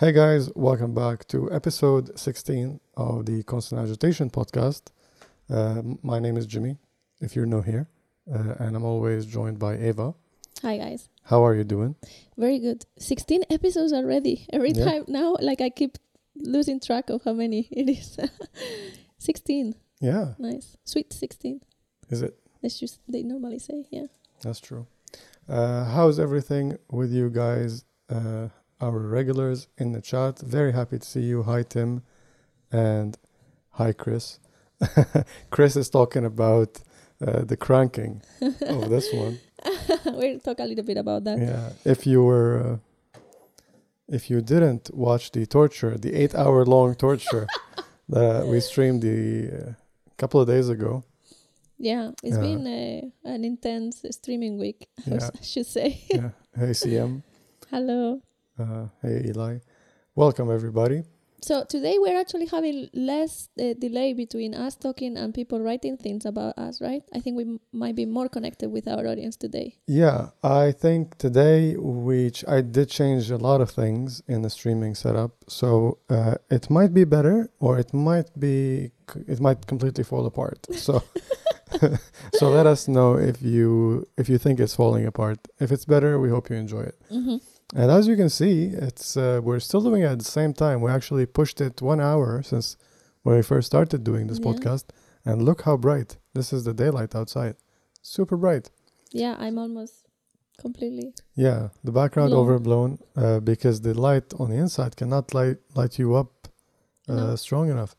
Hey guys, welcome back to episode 16 of the Constant Agitation podcast. Uh, my name is Jimmy, if you're new here, uh, and I'm always joined by Ava. Hi guys. How are you doing? Very good. 16 episodes already. Every Yeah. time now like I keep losing track of how many it is. 16. Yeah, Nice. Sweet 16. is it? That's just they normally say. Yeah. That's true. Uh, how's everything with you guys, uh, our regulars in the chat? Very happy to see you. Hi, Tim, and hi, Chris. Chris is talking about uh, the cranking of this one. we'll talk a little bit about that. Yeah, if you were, uh, if you didn't watch the torture, the eight-hour-long torture that we streamed the uh, couple of days ago, Yeah, it's Yeah. been uh, an intense streaming week, I should say. yeah. Hey, CM. Hello. Uh, hey, Eli. Welcome, everybody. So today we're actually having less uh, delay between us talking and people writing things about us, right? I think we m- might be more connected with our audience today. Yeah, I think today we ch- I did change a lot of things in the streaming setup, so uh, it might be better or it might be c- it might completely fall apart. So so let us know if you if you think it's falling apart. If it's better, we hope you enjoy it. Mm-hmm. And as you can see, it's uh, we're still doing it at the same time. We actually pushed it one hour since when we first started doing this Yeah. podcast, and look how bright this is. The daylight outside, super bright. Yeah, I'm almost completely. Yeah, the background Blown. overblown uh, because the light on the inside cannot light light you up uh, No. strong enough.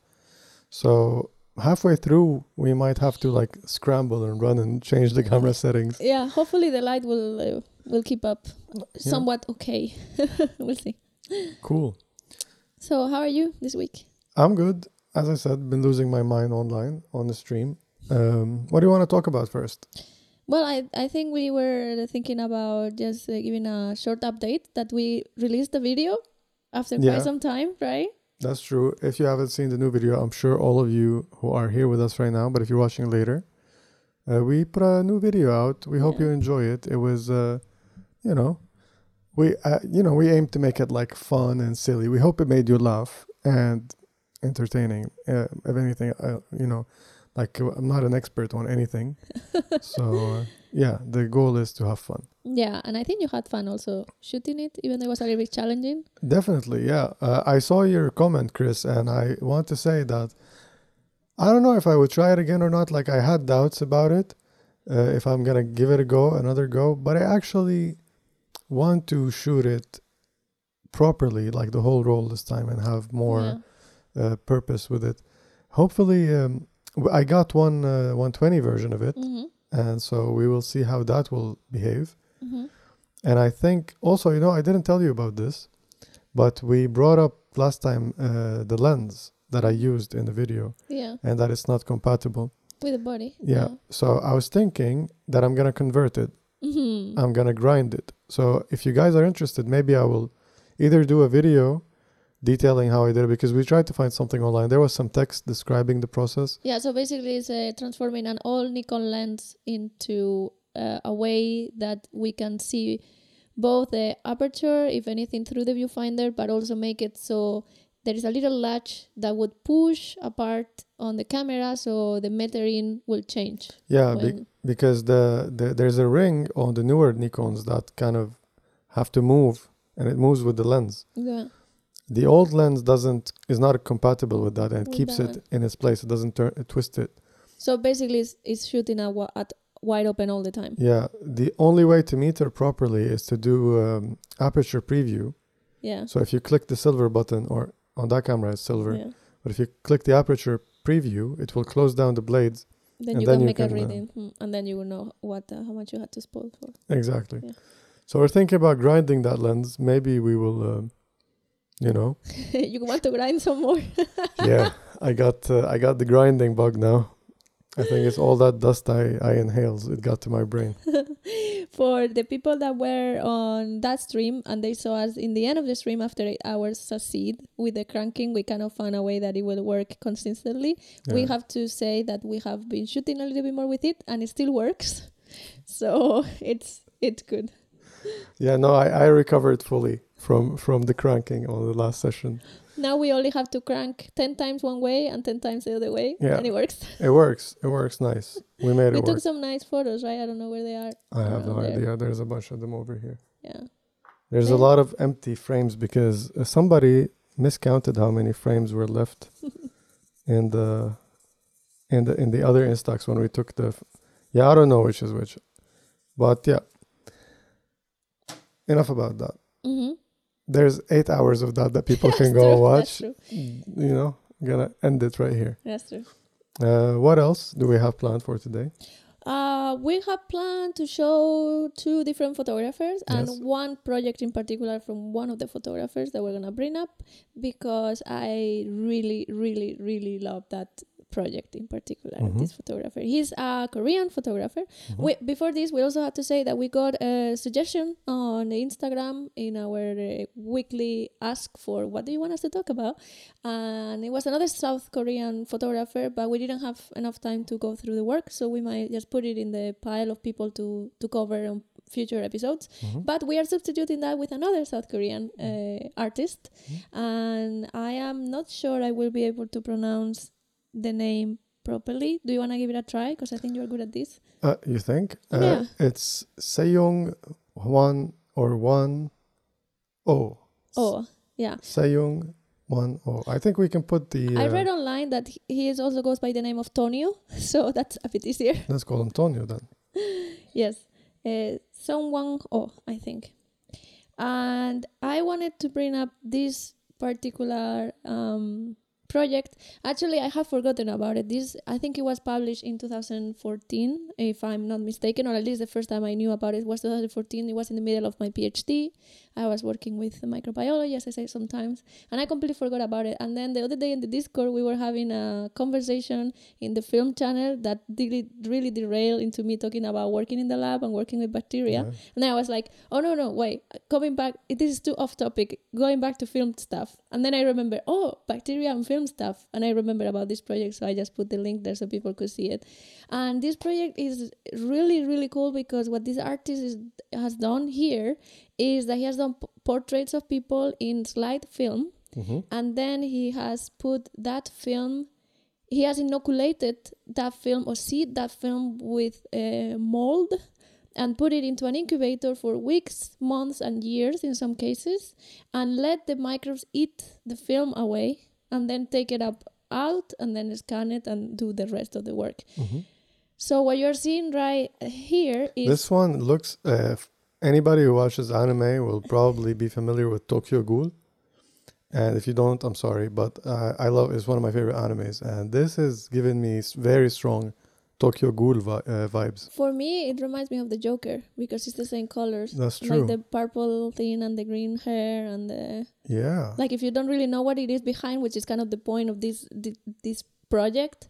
So halfway through, we might have to like scramble and run and change the camera settings. Yeah, hopefully the light will uh, will keep up somewhat okay. we'll see. Cool. So, how are you this week? I'm good. As I said, been losing my mind online on the stream. Um, what do you want to talk about first? Well, I I think we were thinking about just uh, giving a short update that we released the video after Yeah. quite some time, right? That's true. If you haven't seen the new video, I'm sure all of you who are here with us right now, but if you're watching later, uh, we put a new video out. We hope Yeah. you enjoy it. It was, uh, you know, we, uh, you know, we aim to make it like fun and silly. We hope it made you laugh and entertaining. Uh, if anything, uh, you know, like uh, I'm not an expert on anything, so uh, yeah, the goal is to have fun. Yeah, and I think you had fun also shooting it, even though it was a little bit challenging. Definitely, yeah. Uh, I saw your comment, Chris, and I want to say that I don't know if I would try it again or not. Like, I had doubts about it, uh, if I'm gonna give it a go, another go, but I actually want to shoot it properly, like the whole roll this time, and have more Yeah. uh, purpose with it. Hopefully, um, I got one uh, 120 version of it, Mm-hmm. and so we will see how that will behave. Mm-hmm. And I think also, you know, I didn't tell you about this, but we brought up last time uh, the lens that I used in the video Yeah, and that it's not compatible. with the body. Yeah. So I was thinking that I'm going to convert it, Mm-hmm. I'm going to grind it. So if you guys are interested, maybe I will either do a video detailing how I did it because we tried to find something online. There was some text describing the process. Yeah, so basically it's uh, transforming an old Nikon lens into uh, a way that we can see both the aperture, if anything, through the viewfinder, but also make it so there is a little latch that would push apart on the camera so the metering will change. Yeah, be- because the, the there's a ring on the newer Nikons that kind of have to move and it moves with the lens. yeah. The old lens doesn't is not compatible with that and it With keeps it in its place. It doesn't turn it twist it. So basically it's, it's shooting at, wa- at wide open all the time. Yeah, the only way to meter properly is to do um, aperture preview. Yeah. So if you click the silver button or on that camera it's silver, yeah. but if you click the aperture preview, it will close down the blades. Then you then can you make a can, uh, reading, hmm, and then you will know what uh, how much you had to spoil for. Exactly. Yeah. So we're thinking about grinding that lens. Maybe we will, um, you know. you want to grind some more? yeah, I got uh, I got the grinding bug now. I think it's all that dust I, I inhales. It got to my brain. for the people that were on that stream and they saw us in the end of the stream after eight hours succeed with the cranking, we kind of found a way that it will work consistently. We have to say that we have been shooting a little bit more with it and it still works. So it's it's good. Yeah, no, I, I recovered fully from from the cranking on the last session. Now we only have to crank 10 times one way and 10 times the other way. Yeah. And it works. It works. It works nice. We made we it We took work. some nice photos, right? I don't know where they are. I have no around there. idea. There's a bunch of them over here. Yeah. There's a lot of empty frames because uh, somebody miscounted how many frames were left in the in the in the other instax when we took the. f- Yeah, I don't know which is which, but yeah. Enough about that. Mm-hmm. There's eight hours of that that people can go true, watch. That's true. You know, I'm gonna end it right here. That's true. Uh, what else do we have planned for today? Uh, we have planned to show two different photographers and Yes. one project in particular from one of the photographers that we're gonna bring up because I really, really, really love that project in particular. Mhm. This photographer, he's a Korean photographer. Mhm. We, before this, we also had to say that we got a suggestion on Instagram in our uh, weekly ask for what do you want us to talk about, and it was another South Korean photographer, but we didn't have enough time to go through the work, so we might just put it in the pile of people to to cover on future episodes. Mhm. But we are substituting that with another South Korean uh, artist, Mhm. and I am not sure I will be able to pronounce the name properly. Do you want to give it a try? Because I think you're good at this. Uh, you think? Uh, Yeah. It's Seung Hwan or One O. Oh, yeah. Seyung One O. I think we can put the. I uh, read online that he- is also goes by the name of Tonio, so that's a bit easier. Let's call him Tonio then. yes, uh, someone. Oh, I think. And I wanted to bring up this particular um, project. Actually, I have forgotten about it. This I think it was published in 2014, if I'm not mistaken, or at least the first time I knew about it was 2014. It was in the middle of my PhD. I was working with microbiology, as I say sometimes, and I completely forgot about it. And then the other day in the Discord, we were having a conversation in the film channel that really, really derailed into me talking about working in the lab and working with bacteria. Yeah. And I was like, oh no, no, wait, coming back, this is too off topic, going back to film stuff. And then I remember, oh, bacteria and film stuff. And I remember about this project, so I just put the link there so people could see it. And this project is really, really cool because what this artist is, has done here is that he has done p- portraits of people in slide film Mhm. and then he has put that film he has inoculated that film or seed that film with uh, mold and put it into an incubator for weeks months and years in some cases and let the microbes eat the film away and then take it up out and then scan it and do the rest of the work Mhm. so what you're seeing right here is This one looks. Uh, anybody who watches anime will probably be familiar with Tokyo Ghoul. And if you don't, I'm sorry, but uh, I love. It's one of my favorite animes, and this has given me very strong Tokyo Ghoul vi- uh, vibes. for me it reminds me of the joker because it's the same colors That's true. like the purple thing and the green hair and the yeah. like if you don't really know what it is behind which is kind of the point of this this project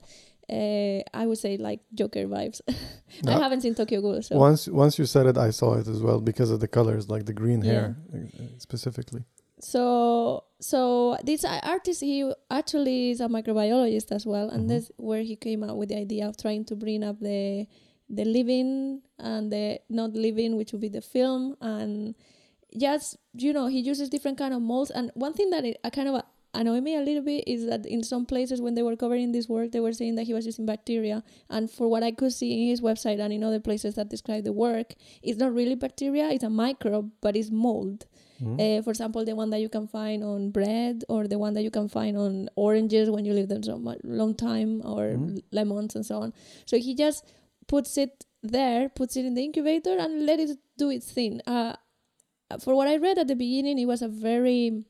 uh, i would say like joker vibes i haven't seen tokyo ghoul so Once once you said it, I saw it as well because of the colors, like the green hair uh, specifically. So so this artist he actually is a microbiologist as well and Mhm. that's where he came up with the idea of trying to bring up the the living and the not living which would be the film and just you know he uses different kind of molds and one thing that it, kind of annoyed me a little bit is that in some places when they were covering this work they were saying that he was using bacteria and for what i could see in his website and in other places that describe the work it's not really bacteria it's a microbe but it's mold Mhm. uh, for example, the one that you can find on bread, or the one that you can find on oranges when you leave them so much long time, or Mhm. lemons and so on. So he just puts it there, puts it in the incubator, and let it do its thing. Uh, for what I read at the beginning, it was a very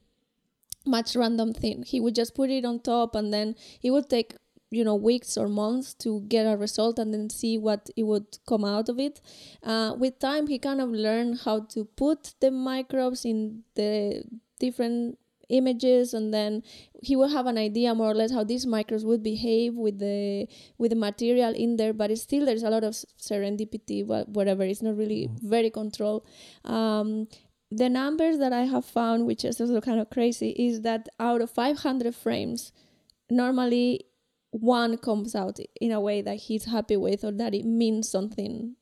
much random thing. He would just put it on top, and then it would take you know weeks or months to get a result and then see what it would come out of it. Uh, with time he kind of learned how to put the microbes in the different images and then he will have an idea more or less how these microbes would behave with the with the material in there but it's still there's a lot of serendipity wha- whatever it's not really very controlled. Um, the numbers that i have found which is also kind of crazy is that out of 500 frames normally one comes out in a way that he's happy with or that it means something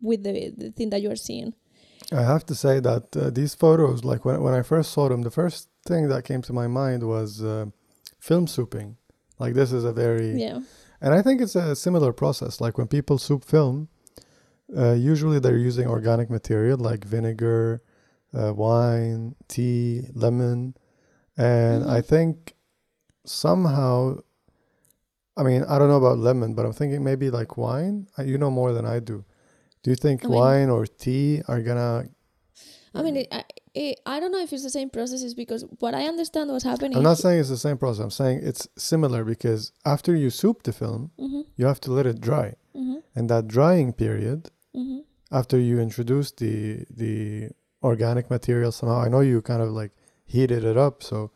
with the, the thing that you're seeing I have to say that uh, these photos, like when when I first saw them, the first thing that came to my mind was uh, film souping. Like this is a very Yeah. And I think it's a similar process. Like when people soup film, uh, usually they're using organic material like vinegar, uh, wine, tea, lemon. And I Mhm. think somehow, I mean, I don't know about lemon, but I'm thinking maybe like wine. You know more than I do. Do you think I mean- wine or tea are gonna? I mean, it, I, it, I don't know if it's the same process, is because what I understand was happening. I'm not saying it's the same process. I'm saying it's similar because after you soup the film, hmm you have to let it dry. hmm And that drying period, hmm after you introduce the the organic material somehow i know you kind of like heated it up so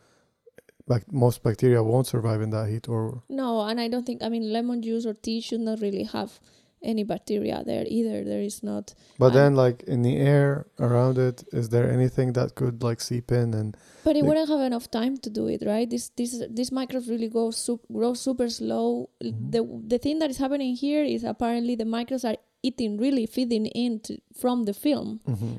bac- most bacteria won't survive in that heat or No, and I don't think. I mean, lemon juice or tea should not really have any bacteria there either. There is not. but then like in the air around it is there anything that could like seep in and But it wouldn't have enough time to do it, right? This this these microbes really go sup- grow super slow. Mhm. The the thing that is happening here is apparently the microbes are eating, really feeding in to, from the film,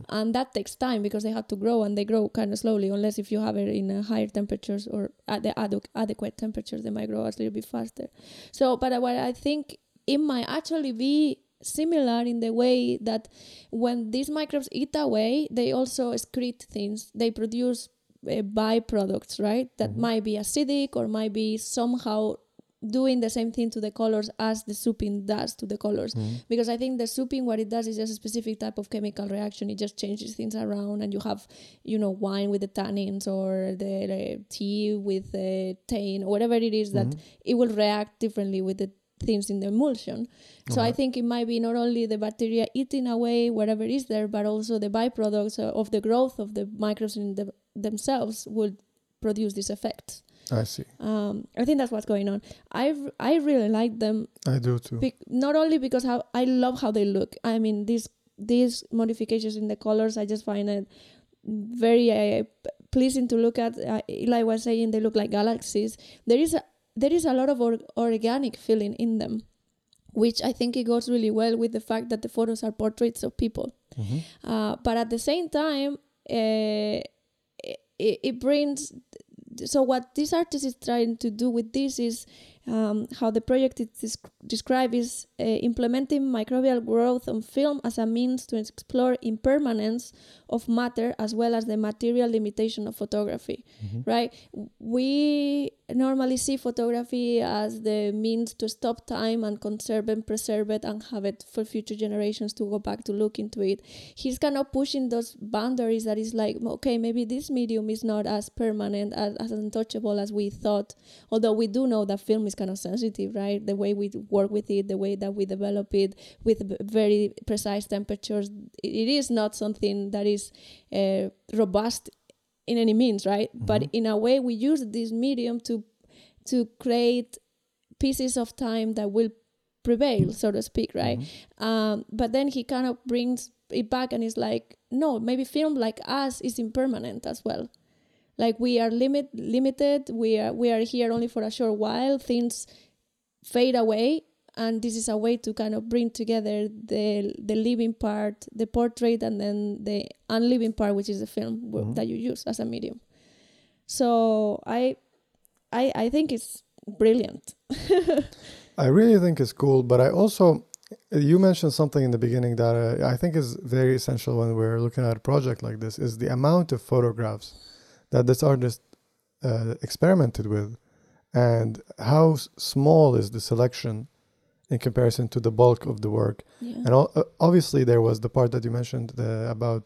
and that takes time because they have to grow and they grow kind of slowly. Unless if you have it in higher temperatures or at the adu- adequate temperatures, they might grow a little bit faster. So, but what I think it might actually be similar in the way that when these microbes eat away, they also excrete things. They produce uh, byproducts, right? That Mhm. might be acidic or might be somehow doing the same thing to the colors as the souping does to the colors. Because I think the souping, what it does is just a specific type of chemical reaction. It just changes things around, and you have, you know, wine with the tannins or the uh, tea with the tannin or whatever it is that Mhm. it will react differently with the things in the emulsion. So I think it might be not only the bacteria eating away whatever is there, but also the byproducts of the growth of the microbes in the, themselves would produce this effect. i see Um, I think that's what's going on. I I really like them, i do too bec- not only because how I love how they look. I mean these these modifications in the colors, I just find it very uh, pleasing to look at. Uh, Eli was saying they look like galaxies. There is a there is a lot of or- organic feeling in them, which I think it goes really well with the fact that the photos are portraits of people. Mhm. Uh, but at the same time, uh, it, it brings. So what this artist is trying to do with this is um, how the project is described is uh, implementing microbial growth on film as a means to explore impermanence of matter as well as the material limitation of photography Mhm. right we normally see photography as the means to stop time and conserve and preserve it and have it for future generations to go back to look into it he's kind of pushing those boundaries that is like okay maybe this medium is not as permanent as, as untouchable as we thought although we do know that film is kind of sensitive right the way we work with it the way that we develop it with very precise temperatures it is not something that is uh, robust in any means right but Mhm. in a way we use this medium to to create pieces of time that will prevail so to speak right Mhm. um, but then he kind of brings it back and is like no maybe film like us is impermanent as well like we are limit limited. We are we are here only for a short while. Things fade away and this is a way to kind of bring together the the living part the portrait and then the unliving part which is the film Mhm. that you use as a medium. So i i i think it's brilliant. I really think it's cool, but I also you mentioned something in the beginning that uh, I think is very essential when we're looking at a project like this is the amount of photographs that this artist uh, experimented with, and how small is the selection in comparison to the bulk of the work. yeah And uh, obviously, there was the part that you mentioned uh, about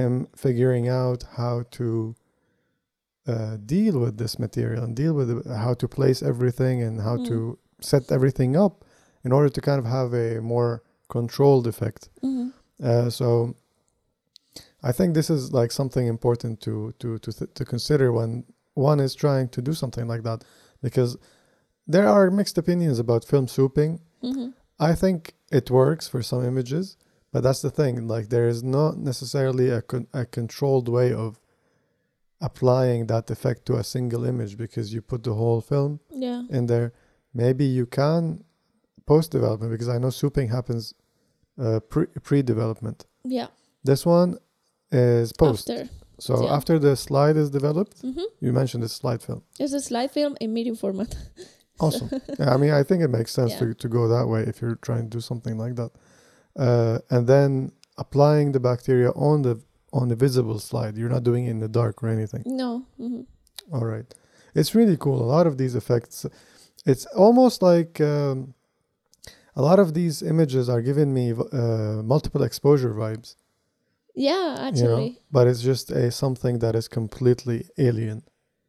him figuring out how to uh, deal with this material and deal with it, how to place everything and how to set everything up in order to kind of have a more controlled effect. Mhm. Uh, so I think this is like something important to to to th- to consider when one is trying to do something like that because there are mixed opinions about film souping. Mhm. I think it works for some images, but that's the thing. Like there is not necessarily a con- a controlled way of applying that effect to a single image because you put the whole film yeah in there. Maybe you can post development because I know souping happens uh, pre pre development. yeah This one is post. After. so yeah. after the slide is developed, hmm you mentioned this slide film. It's a slide film in medium format. Awesome. yeah, I mean, I think it makes sense Yeah. to, to go that way if you're trying to do something like that. Uh, and then applying the bacteria on the on the visible slide. You're not doing it in the dark or anything. No. hmm All right. It's really cool. A lot of these effects. It's almost like um, a lot of these images are giving me uh, multiple exposure vibes. Yeah, You know, actually, but it's just a something that is completely alien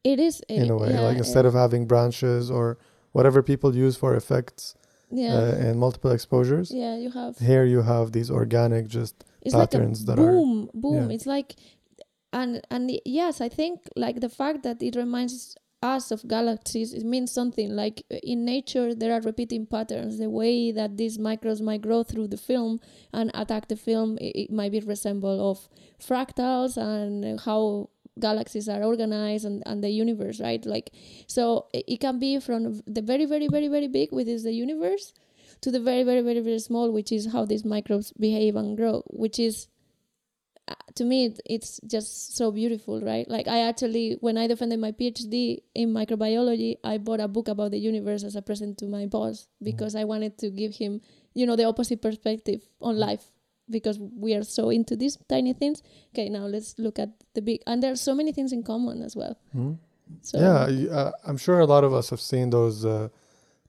it is in a way. yeah, like instead of having branches or whatever people use for effects yeah, uh, and multiple exposures, yeah, you have here you have these organic just it's like a patterns that are- boom, boom. yeah. It's like, and and yes, I think like the fact that it reminds us of galaxies, it means something. Like uh, in nature, there are repeating patterns. The way that these microbes might grow through the film and attack the film, it, might be resemble of fractals and how galaxies are organized and, and the universe right like so it, can be from the very very very very big which is the universe to the very very very very small which is how these microbes behave and grow which is to me it, it's just so beautiful right? Like i actually when i defended my phd in microbiology i bought a book about the universe as a present to my boss because i wanted to give him you know the opposite perspective on life because we are so into these tiny things. Okay now let's look at the big and there are so many things in common as well. Hmm? so yeah, uh, I'm sure a lot of us have seen those uh,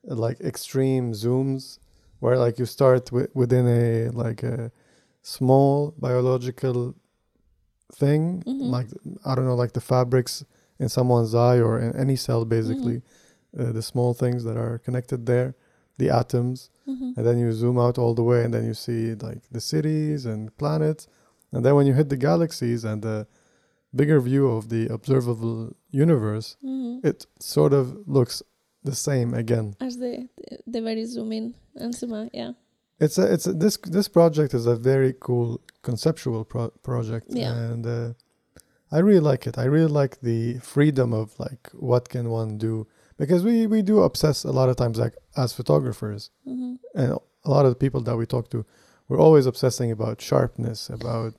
like extreme zooms where like you start wi- within a like a small biological thing, Mhm. like I don't know, like the fabrics in someone's eye or in any cell, basically, Mm-hmm. uh, the small things that are connected there, the atoms, Mhm. and then you zoom out all the way, and then you see like the cities and planets, and then when you hit the galaxies and the bigger view of the observable universe, Mhm. it sort of looks the same again. as the the very zoom in and zoom out yeah It's a, it's a, this this project is a very cool conceptual pro- project, Yeah. and uh, I really like it. I really like the freedom of like what can one do because we we do obsess a lot of times like as photographers hmm and a lot of the people that we talk to, we're always obsessing about sharpness, about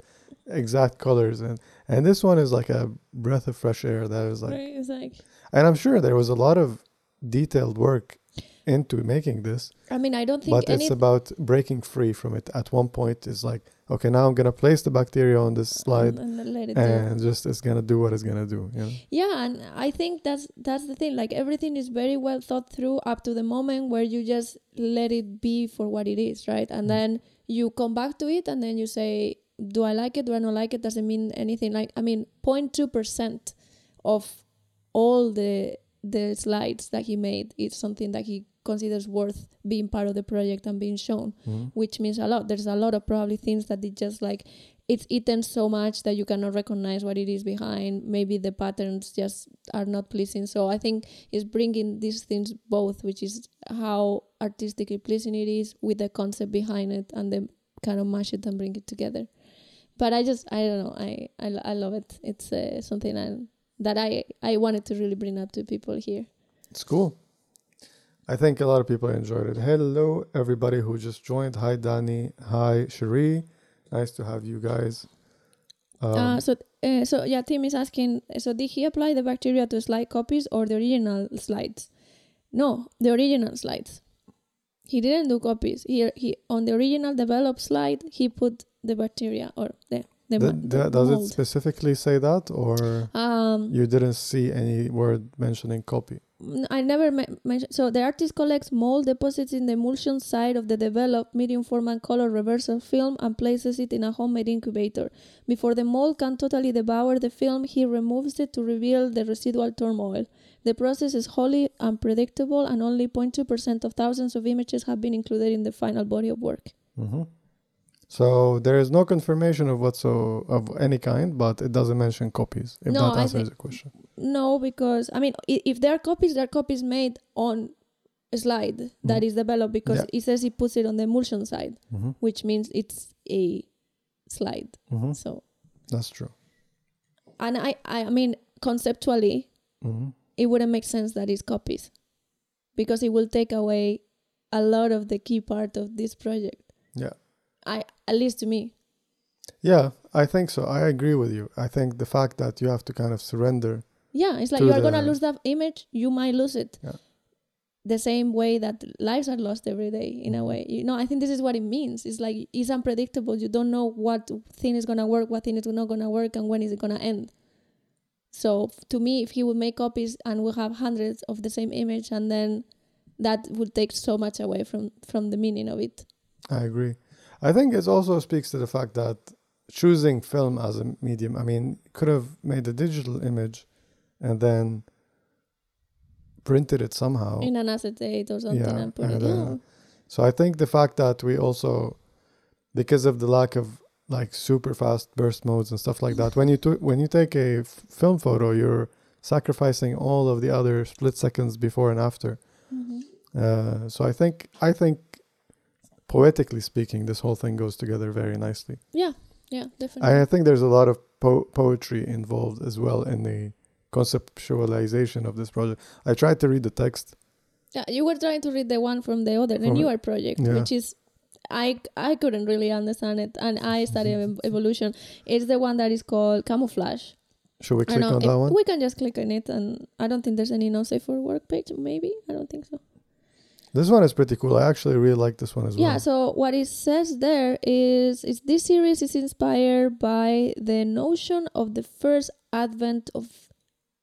exact colors, and and this one is like a breath of fresh air that is like right like And I'm sure there was a lot of detailed work into making this, i mean i don't think but it's about breaking free from it. At one point, it's like, okay, now I'm gonna place the bacteria on this slide, and, and let it do. and just it's gonna do what it's gonna do. You know? yeah and i think that's that's the thing like everything is very well thought through up to the moment where you just let it be for what it is right and Mm. then you come back to it and then you say do i like it do i not like it doesn't mean anything like i mean 0.2% of all the the slides that he made is something that he considers worth being part of the project and being shown Mhm. which means a lot. There's a lot of probably things that it just like it's eaten so much that you cannot recognize what it is behind. Maybe the patterns just are not pleasing. So I think it's bringing these things both, which is how artistically pleasing it is with the concept behind it, and then kind of mash it and bring it together. But I just I don't know I I, I love it. It's uh, something I, that I I wanted to really bring up to people here. It's cool. I think a lot of people enjoyed it. Hello, everybody who just joined. Hi, Danny. Hi, Cherie. Nice to have you guys. Um, uh, so, uh, so yeah, Tim is asking. So, did he apply the bacteria to slide copies or the original slides? No, the original slides. He didn't do copies. He he on the original developed slide, he put the bacteria or the the, the th- does it specifically say that, or um, you didn't see any word mentioning copy? I never mentioned. So the artist collects mold deposits in the emulsion side of the developed medium format color reversal film and places it in a homemade incubator. Before the mold can totally devour the film, he removes it to reveal the residual turmoil. The process is wholly unpredictable, and only 0.2% of thousands of images have been included in the final body of work. hmm So there is no confirmation of what so of any kind, but it doesn't mention copies. If No, that answers the question. No, because I mean, if there are copies, there are copies made on a slide that Mhm. is developed because Yeah. it says he puts it on the emulsion side. hmm which means it's a slide. hmm So, That's true. and I, I mean, conceptually, hmm it wouldn't make sense that it's copies because it will take away a lot of the key part of this project. Yeah. I, at least to me. Yeah, I think so. I agree with you. I think the fact that you have to kind of surrender. Yeah, it's like you are gonna lose that image, you might lose it. Yeah. The same way that lives are lost every day, in a way. You know, I think this is what it means. It's like it's unpredictable. You don't know what thing is gonna work, what thing is not gonna work, and when is it gonna end. So to me, if he would make copies and we have hundreds of the same image, and then that would take so much away from from the meaning of it. I agree. I think it also speaks to the fact that choosing film as a medium, I mean, could have made a digital image and then printed it somehow. in an acetate or something Yeah, and put it. and, uh, Yeah. So I think the fact that we also, because of the lack of like super fast burst modes and stuff like that, when you to- when you take a f- film photo, you're sacrificing all of the other split seconds before and after. Mhm. Uh, so I think I think poetically speaking, this whole thing goes together very nicely. Yeah, yeah, definitely. I think there's a lot of po- poetry involved as well in the conceptualization of this project. I tried to read the text. Yeah, you were trying to read the one from the other, the From- newer project, yeah. which is I I couldn't really understand it, and I studied ev- evolution. It's the one that is called camouflage. Should we click on that one? we can just click on it, and I don't think there's any no safe for work page. Maybe I don't think so. This one is pretty cool. I actually really like this one as Yeah. well. Yeah. So what it says there is is this series is inspired by the notion of the first advent of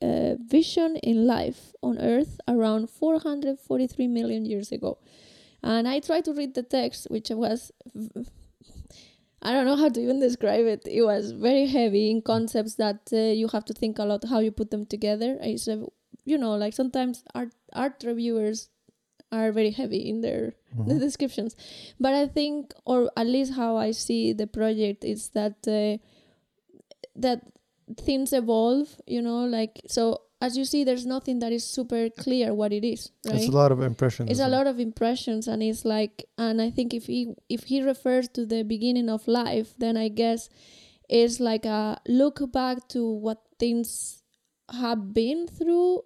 uh, vision in life on Earth around 443 million years ago. And I tried to read the text, which was I don't know how to even describe it. It was very heavy in concepts that uh, you have to think a lot how you put them together. It's a, you know, like sometimes art art reviewers are very heavy in their the Mhm. descriptions but i think or at least how i see the project is that uh, that things evolve you know like so as you see there's nothing that is super clear what it is right It's a lot of impressions. it's a lot of impressions and it's like and i think if he if he refers to the beginning of life then i guess it's like a look back to what things have been through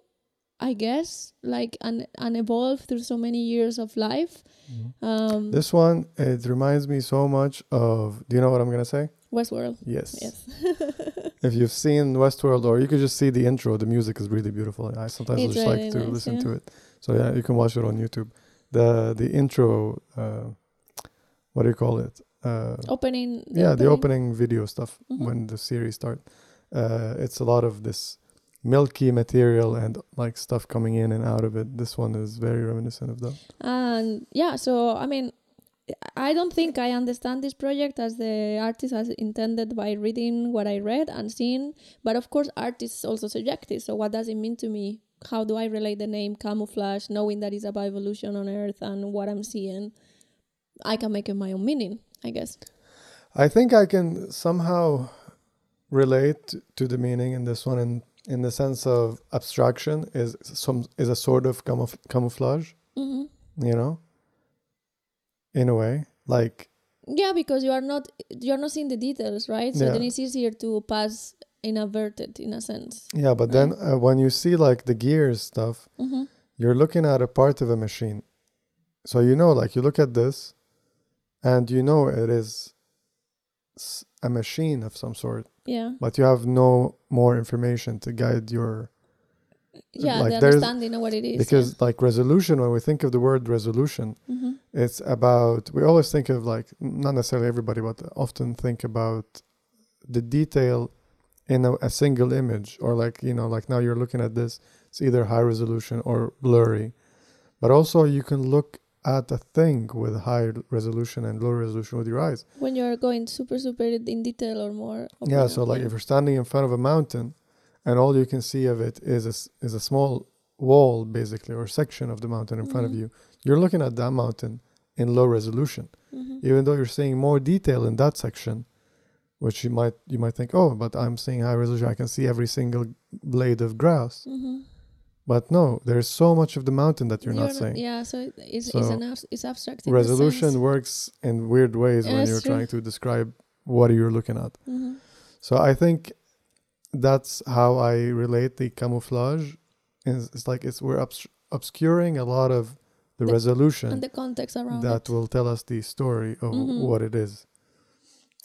i guess like and and evolve through so many years of life Mhm. um This one, it reminds me so much of. Do you know what I'm gonna say? westworld Yes. yes If you've seen Westworld, or you could just see the intro, the music is really beautiful. I sometimes It's just really like to nice, listen yeah. to it. So yeah, you can watch it on YouTube. The the intro, uh, what do you call it? Uh, opening yeah, the opening video stuff Mhm. when the series start. Uh, it's a lot of this milky material and like stuff coming in and out of it. This one is very reminiscent of that. and yeah so i mean i don't think i understand this project as the artist has intended by reading what i read and seeing but of course art is also subjective. So what does it mean to me? How do i relate the name camouflage knowing that it's about evolution on earth and what i'm seeing? I can make it my own meaning i guess. I think I can somehow relate to the meaning in this one in in the sense of abstraction is some is a sort of camouf- camouflage, hmm you know, in a way. Like yeah because you are not you're not seeing the details right so Yeah. then it's easier to pass inadverted in a sense yeah, but then uh, when you see like the gears stuff, mm-hmm. you're looking at a part of a machine. So you know, like you look at this, and you know it is a machine of some sort, yeah but you have no more information to guide your yeah like the there's- understanding of what it is because like resolution when we think of the word resolution yeah. hmm it's about we always think of like not necessarily everybody but often think about the detail in a, a single image or like you know like now you're looking at this it's either high resolution or blurry. But also you can look at a thing with high resolution and low resolution with your eyes. When you're going super super in detail or more yeah so like if you're standing in front of a mountain and all you can see of it is a, is a small wall basically or section of the mountain in front of Mhm. you you're looking at that mountain in low resolution Mhm. even though you're seeing more detail in that section which you might you might think oh but i'm seeing high resolution i can see every single blade of grass Mhm. but no there's so much of the mountain that you're, not seeing yeah so it- it's, it's, an abs- it's abstract resolution works in weird ways Yeah, when you're true. trying to describe what you're looking at Mhm. So I think that's how I relate the camouflage. It's, it's like it's we're obs- obscuring a lot of the, The- resolution and the context around that it will tell us the story of Mhm. what it is.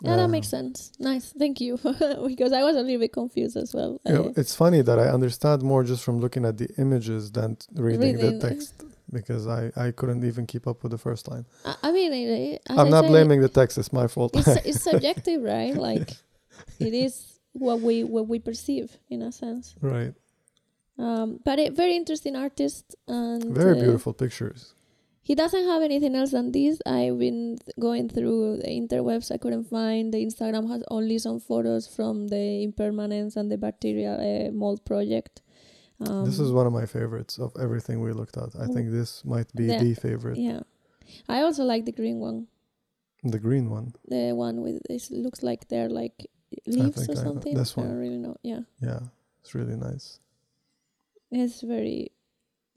Yeah, that Uh, makes sense. Nice, thank you. because I was a little bit confused as well. You know, Uh, it's funny that I understand more just from looking at the images than reading, Reading. the text because I, I couldn't even keep up with the first line. I, I mean, it- I'm I not say, blaming the text; it's my fault. It's it's subjective, right? Like it is what we what we perceive in a sense. right. Um, but a very interesting artist and Very uh, beautiful pictures. He doesn't have anything else than this. I've been going through the interwebs. I couldn't find. The Instagram has only some photos from the impermanence and the bacterial uh, mold project. Um, this is one of my favorites of everything we looked at. I Mm. think this might be The- the favorite. yeah. I also like the green one. The green one. The one with it looks like they're like leaves or I something. I one. don't really know. Yeah, Yeah, it's really nice. it's very,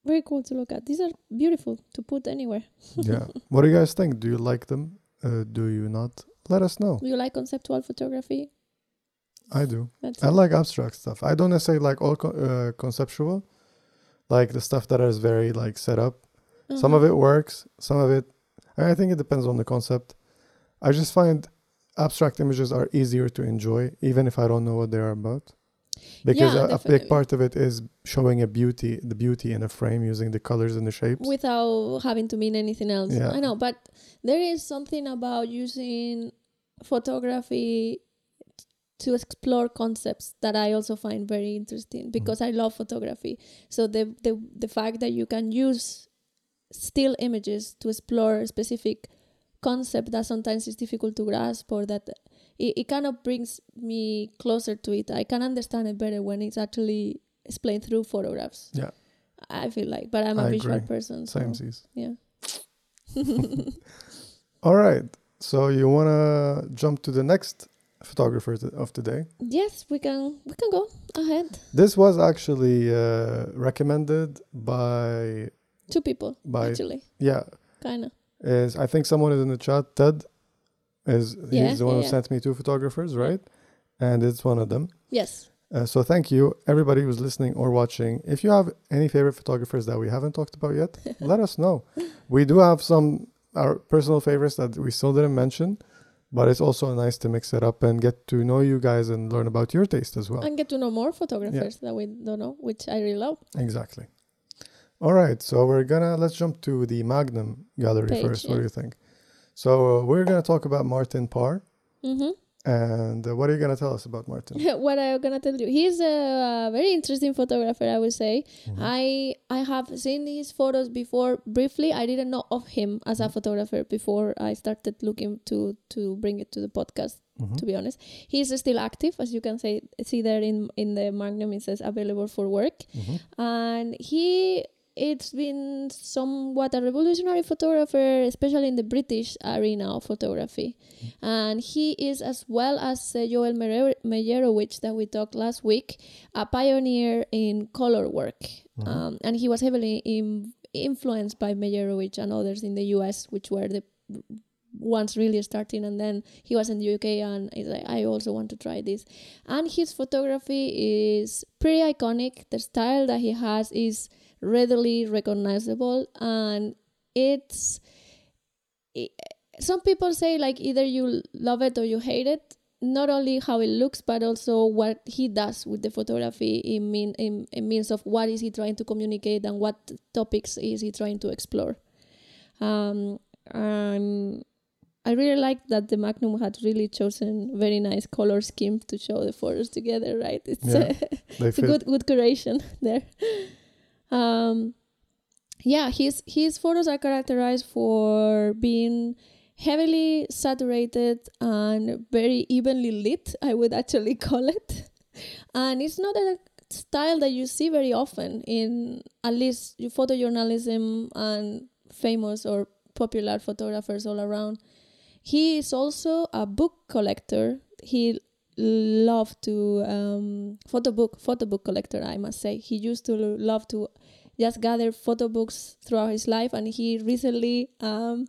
very cool to look at. These are beautiful to put anywhere. yeah. What do you guys think? Do you like them? Uh, do you not? Let us know. Do you like conceptual photography? I do. That's I it. like abstract stuff. I don't necessarily like all co- uh, conceptual, like the stuff that is very like set up. Some of Uh-huh. it works. Some of it, I think it depends on the concept. I just find abstract images are easier to enjoy, even if I don't know what they are about, because Yeah, a, a big part of it is showing a beauty, the beauty in a frame using the colors and the shapes. without having to mean anything else. Yeah. I know, but there is something about using photography to explore concepts that I also find very interesting mm-hmm. because I love photography. So the the the fact that you can use still images to explore specific concept that sometimes is difficult to grasp or that it, it kind of brings me closer to it. I can understand it better when it's actually explained through photographs. Yeah. I feel like, but I'm a I visual agree. person. So. Same seas. Yeah. All right. So you want to jump to the next photographer of today? yes, we can we can go ahead. This was actually uh, recommended by Two people by actually, yeah kind of. Is I think someone is in the chat. Ted is Yeah, he's the one yeah, who yeah. sent me two photographers, right? And it's one of them. Yes. Uh, so thank you, everybody who's listening or watching. If you have any favorite photographers that we haven't talked about yet, let us know. We do have some our personal favorites that we still didn't mention, but it's also nice to mix it up and get to know you guys and learn about your taste as well. And get to know more photographers that we don't know, which I really love. Exactly. All right, so we're gonna let's jump to the Magnum gallery Page, first. What do you think? So uh, we're gonna talk about Martin Parr, hmm and uh, what are you gonna tell us about Martin? what I'm gonna tell you, he's a, very interesting photographer. I would say. Mhm. I I have seen his photos before briefly. I didn't know of him as a Mhm. photographer before I started looking to to bring it to the podcast. Mhm. to be honest. He's still active, as you can say, see there in in the Magnum. It says available for work, Mhm. and he it's been somewhat a revolutionary photographer, especially in the British arena of photography. And he is, as well as uh, Joel Meyer- Meyerowitz that we talked last week, a pioneer in color work. Mhm. Um, and he was heavily in, influenced by Meyerowitz and others in the US, which were the ones really starting. And then he was in the UK and he's like, I also want to try this. And his photography is pretty iconic. The style that he has is readily recognizable and it's i some people say like either you love it or you hate it not only how it looks but also what he does with the photography in mean in, in means of what is he trying to communicate and what topics is he trying to explore um and I really like that the Magnum had really chosen very nice color scheme to show the photos together, right? It's Yeah, They it's a good good curation there. Um, yeah, his his photos are characterized for being heavily saturated and very evenly lit. I would actually call it, and it's not a style that you see very often in at least photojournalism and famous or popular photographers all around. He is also a book collector. He loved to um, photo book photo book collector. I must say he used to love to just gather photo books throughout his life, and he recently um,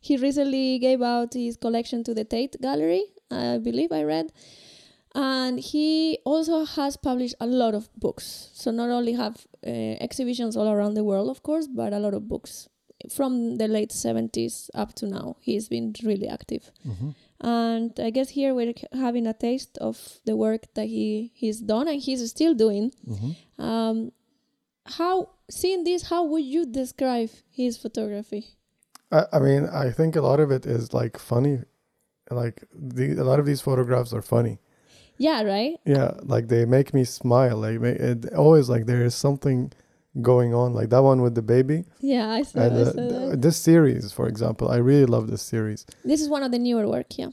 he recently gave out his collection to the Tate Gallery. I believe I read, and he also has published a lot of books. So not only have uh, exhibitions all around the world, of course, but a lot of books from the late 70s up to now. He's been really active. Mhm. And I guess here we're having a taste of the work that he he's done and he's still doing. Mhm. Um, how seeing this, how would you describe his photography? I, I mean, I think a lot of it is like funny. Like the, a lot of these photographs are funny. Yeah, right. Yeah, like they make me smile. Like it always like there is something going on. Like that one with the baby. Yeah, I saw, And I uh, saw that. this series, for example, I really love this series. This is one of the newer work. Yeah,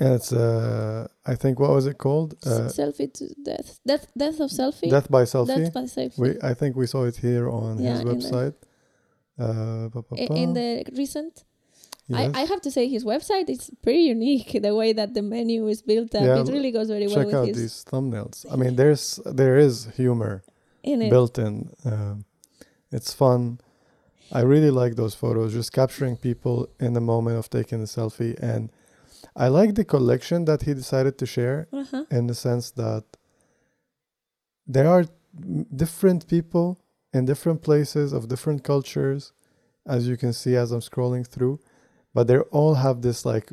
And it's uh, I think what was it called? Uh, selfie to death, death, death of selfie. Death by Selfie. Death by selfie. We I think we saw it here on Yeah, his in the- website. Uh, I- in the recent Yes. I, I have to say his website is pretty unique the way that the menu is built up Yeah, it really goes very well Check out these thumbnails. I mean, there's there is humor in it built in. Um, it's fun. I really like those photos, just capturing people in the moment of taking the selfie. And I like the collection that he decided to share uh-huh. in the sense that there are different people in different places of different cultures, as you can see as I'm scrolling through, but they all have this like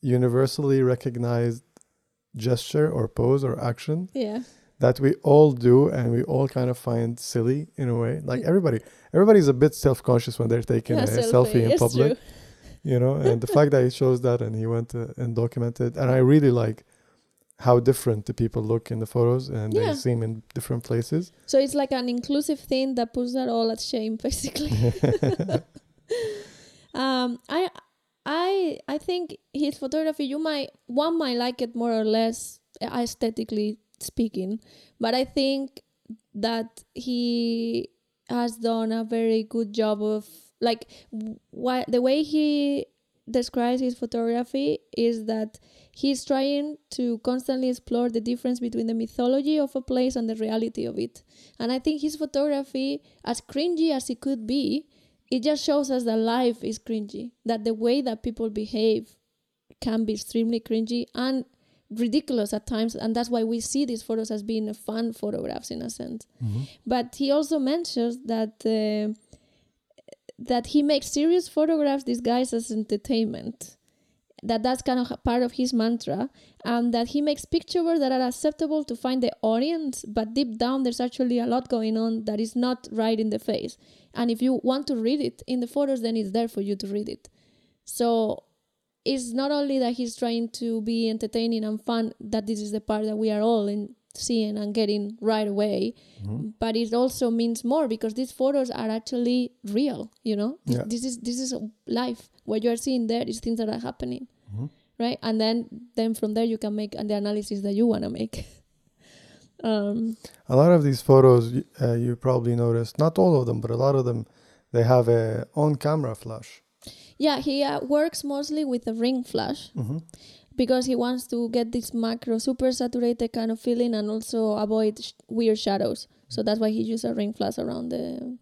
universally recognized gesture or pose or action yeah that we all do and we all kind of find silly in a way like everybody everybody's a bit self-conscious when they're taking Yeah, a selfie, in it's public true. you know and the fact that he shows that and he went uh, and documented and i really like how different the people look in the photos and Yeah. they seem in different places so it's like an inclusive thing that puts that all at shame basically um i i i think his photography you might one might like it more or less aesthetically speaking but i think that he has done a very good job of like why the way he describes his photography is that he's trying to constantly explore the difference between the mythology of a place and the reality of it. And i think his photography as cringy as it could be it just shows us that life is cringy that the way that people behave can be extremely cringy and ridiculous at times and that's why we see these photos as being fun photographs in a sense. Mhm. but he also mentions that uh, that he makes serious photographs disguised as entertainment that that's kind of a part of his mantra and that he makes pictures that are acceptable to find the audience but deep down there's actually a lot going on that is not right in the face. And if you want to read it in the photos then it's there for you to read it. So it's not only that he's trying to be entertaining and fun that this is the part that we are all in seeing and getting right away Mhm. but it also means more because these photos are actually real you know this, Yeah. this is this is life what you are seeing there is things that are happening Mhm. right and then then from there you can make the analysis that you want to make um a lot of these photos uh, you probably noticed not all of them but a lot of them they have a on camera flash yeah he uh, works mostly with a ring flash hmm because he wants to get this macro super saturated kind of feeling and also avoid sh- weird shadows. So that's why he uses a ring flash around the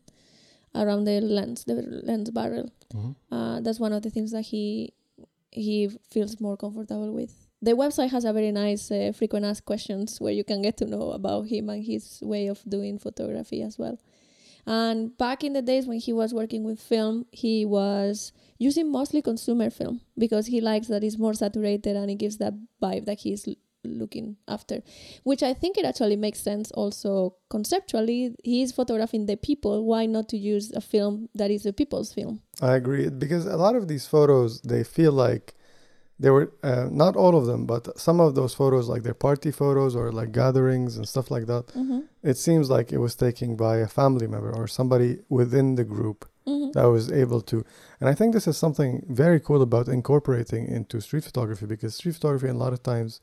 around the lens the lens barrel. Hmm uh, that's one of the things that he he feels more comfortable with. The website has a very nice uh, frequent asked questions where you can get to know about him and his way of doing photography as well. And back in the days when he was working with film, he was using mostly consumer film because he likes that it's more saturated and it gives that vibe that he's l- looking after, which I think it actually makes sense also conceptually. He's photographing the people. Why not to use a film that is a people's film? I agree because a lot of these photos they feel like they were uh, not all of them, but some of those photos like they're party photos or like gatherings and stuff like that. Mm-hmm. It seems like it was taken by a family member or somebody within the group Mm-hmm. that was able to. And I think this is something very cool about incorporating into street photography because street photography a lot of times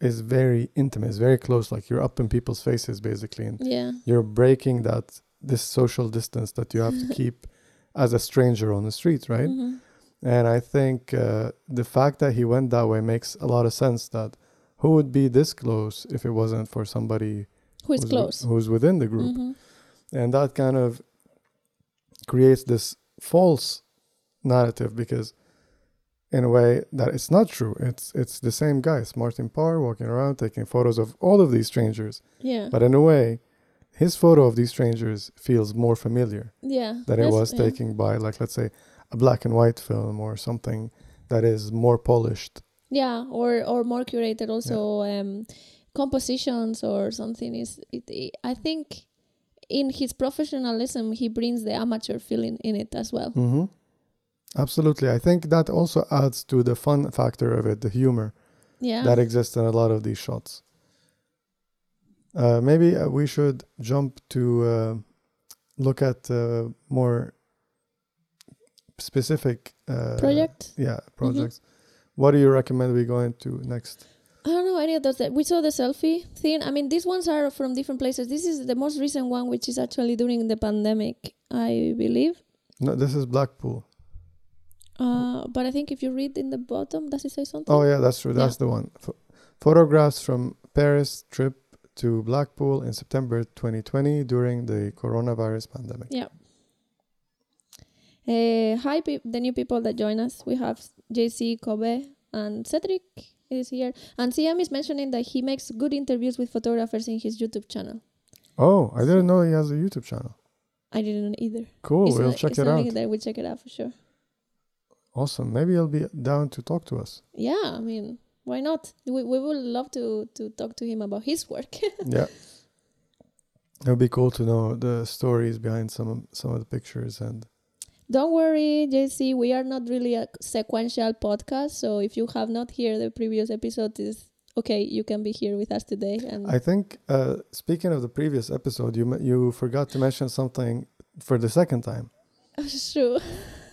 is very intimate, it's very close. Like you're up in people's faces basically, and Yeah. you're breaking that this social distance that you have to keep as a stranger on the street, right? Mhm. And I think uh, the fact that he went that way makes a lot of sense. That who would be this close if it wasn't for somebody Who is who's, close? who's within the group, Mhm. and that kind of creates this false narrative because, in a way, that it's not true. It's it's the same guy, it's Martin Parr, walking around taking photos of all of these strangers, Yeah. but in a way. His photo of these strangers feels more familiar yeah. than it was yeah. taken by, like, let's say, a black and white film or something that is more polished. yeah or or more curated also um compositions or something is it, it, i think in his professionalism he brings the amateur feeling in it as well hmm Absolutely. I think that also adds to the fun factor of it, the humor yeah that exists in a lot of these shots. Uh, maybe uh, we should jump to uh, look at uh, more specific uh, project Yeah, projects. What do you recommend we go into next? I don't know any of those we saw the selfie thing i mean these ones are from different places this is the most recent one which is actually during the pandemic i believe No, this is Blackpool. uh but i think if you read in the bottom does it say something Oh yeah, that's true. That's the one. Ph photographs from Paris trip to Blackpool in September 2020 during the coronavirus pandemic. Yeah. Uh, hi, pe- the new people that join us. We have JC, Kobe, and Cedric is here. And CM is mentioning that he makes good interviews with photographers in his YouTube channel. Oh, I didn't know he has a YouTube channel. I didn't either. Cool. It's we'll a- check it out. link there. We check it out for sure. Awesome. Maybe he'll be down to talk to us. Yeah, I mean, why not? We, we would love to to talk to him about his work. yeah. It would be cool to know the stories behind some of, some of the pictures and Don't worry, JC. We are not really a sequential podcast, so if you have not heard the previous episode, is okay. You can be here with us today. And I think uh, speaking of the previous episode, you you forgot to mention something for the second time. Sure.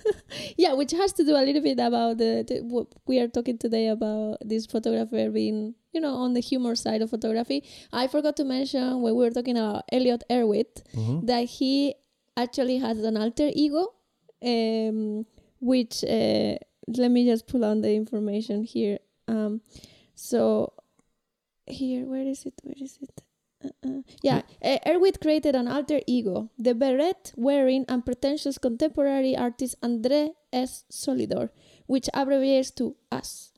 yeah, which has to do a little bit about the, the what we are talking today about this photographer being, you know, on the humor side of photography. I forgot to mention when we were talking about Elliott Erwitt Mhm. that he actually has an alter ego, um, which uh, let me just pull on the information here. Um, so here, where is it? Where is it? Uh-uh. Yeah, uh, Erwitt created an alter ego, the beret wearing and pretentious contemporary artist André S. Solidor, which abbreviates to us,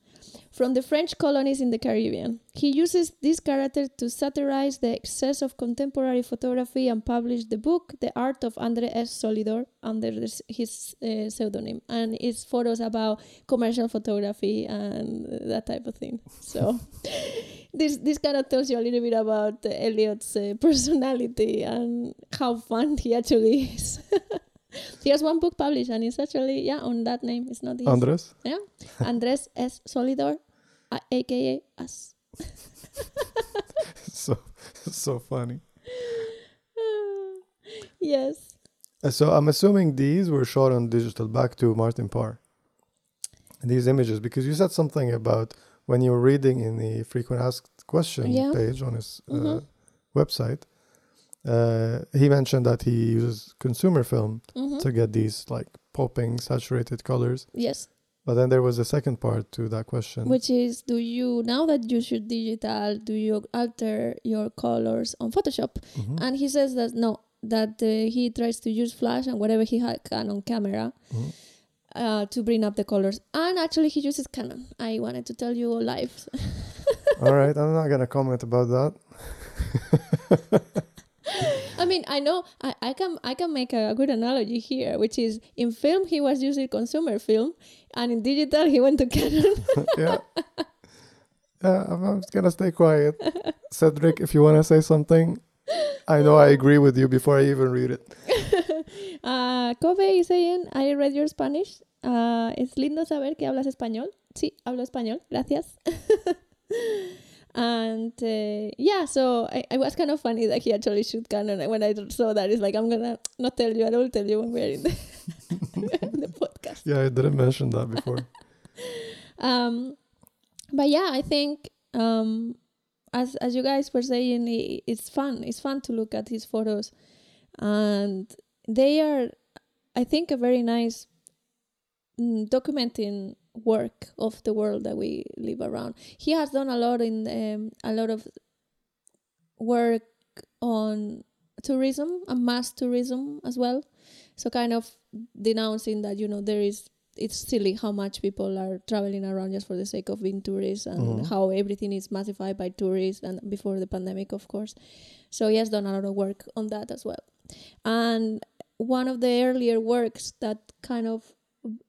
from the French colonies in the Caribbean. He uses this character to satirize the excess of contemporary photography and published the book The Art of André S. Solidor under his uh, pseudonym, and it's photos about commercial photography and that type of thing. So. this this kind of tells you a little bit about uh, Elliott's uh, personality and how fun he actually is. he has one book published and it's actually yeah on that name. It's not his. Andres? Yeah andres S. Solidor, aka us. so so funny. yes. Uh, So I'm assuming these were shot on digital. Back to Martin Parr. These images, because you said something about when you were reading in the frequent asked question Yeah. page on his uh, Mhm. website. Uh, he mentioned that he uses consumer film Mhm. to get these like popping saturated colors. Yes. But then there was a second part to that question. Which is, do you now that you shoot digital, do you alter your colors on Photoshop? Mhm. And he says that no, that uh, he tries to use flash and whatever he ha- can on camera Mhm. uh, to bring up the colors. And actually, he uses Canon. I wanted to tell you live. All right, I'm not gonna comment about that. I mean, I know I, I can I can make a good analogy here, which is in film he was using consumer film, and in digital he went to Canon. yeah. Yeah, I'm, I'm just gonna stay quiet. Cedric, if you wanna say something, I know I agree with you before I even read it. uh, Kobe is saying, I read your Spanish. Uh, es lindo saber que hablas español. Sí, hablo español. Gracias. And uh, yeah, so I, it was kind of funny that he actually shoot Canon. And when I saw that, it's like, I'm gonna not tell you, I will tell you when we're in the, the podcast. Yeah, I didn't mention that before. Um, but yeah, I think um, as as you guys were saying, i it's fun. It's fun to look at his photos, and they are, I think, a very nice mm, documenting work of the world that we live around. He has done a lot in um, a lot of work on tourism and mass tourism as well. So kind of denouncing that you know there is it's silly how much people are traveling around just for the sake of being tourists and Mhm. how everything is massified by tourists and before the pandemic of course so he has done a lot of work on that as well and one of the earlier works that kind of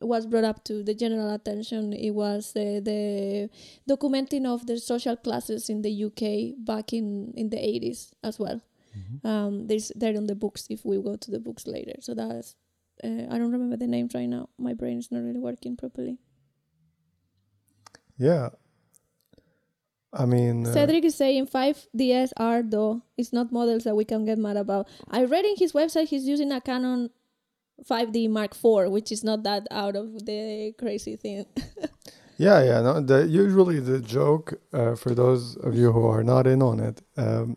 was brought up to the general attention. It was uh, the documenting of the social classes in the UK back in in the 80s as well. Mm-hmm. Um, there's there on the books if we go to the books later. So that's uh, I don't remember the names right now. My brain is not really working properly. Yeah. I mean, uh, Cedric is saying 5DS R though. It's not models that we can get mad about. I read in his website he's using a Canon 5D Mark IV, which is not that out of the crazy thing. yeah, yeah. No, the usually the joke uh, for those of you who are not in on it um,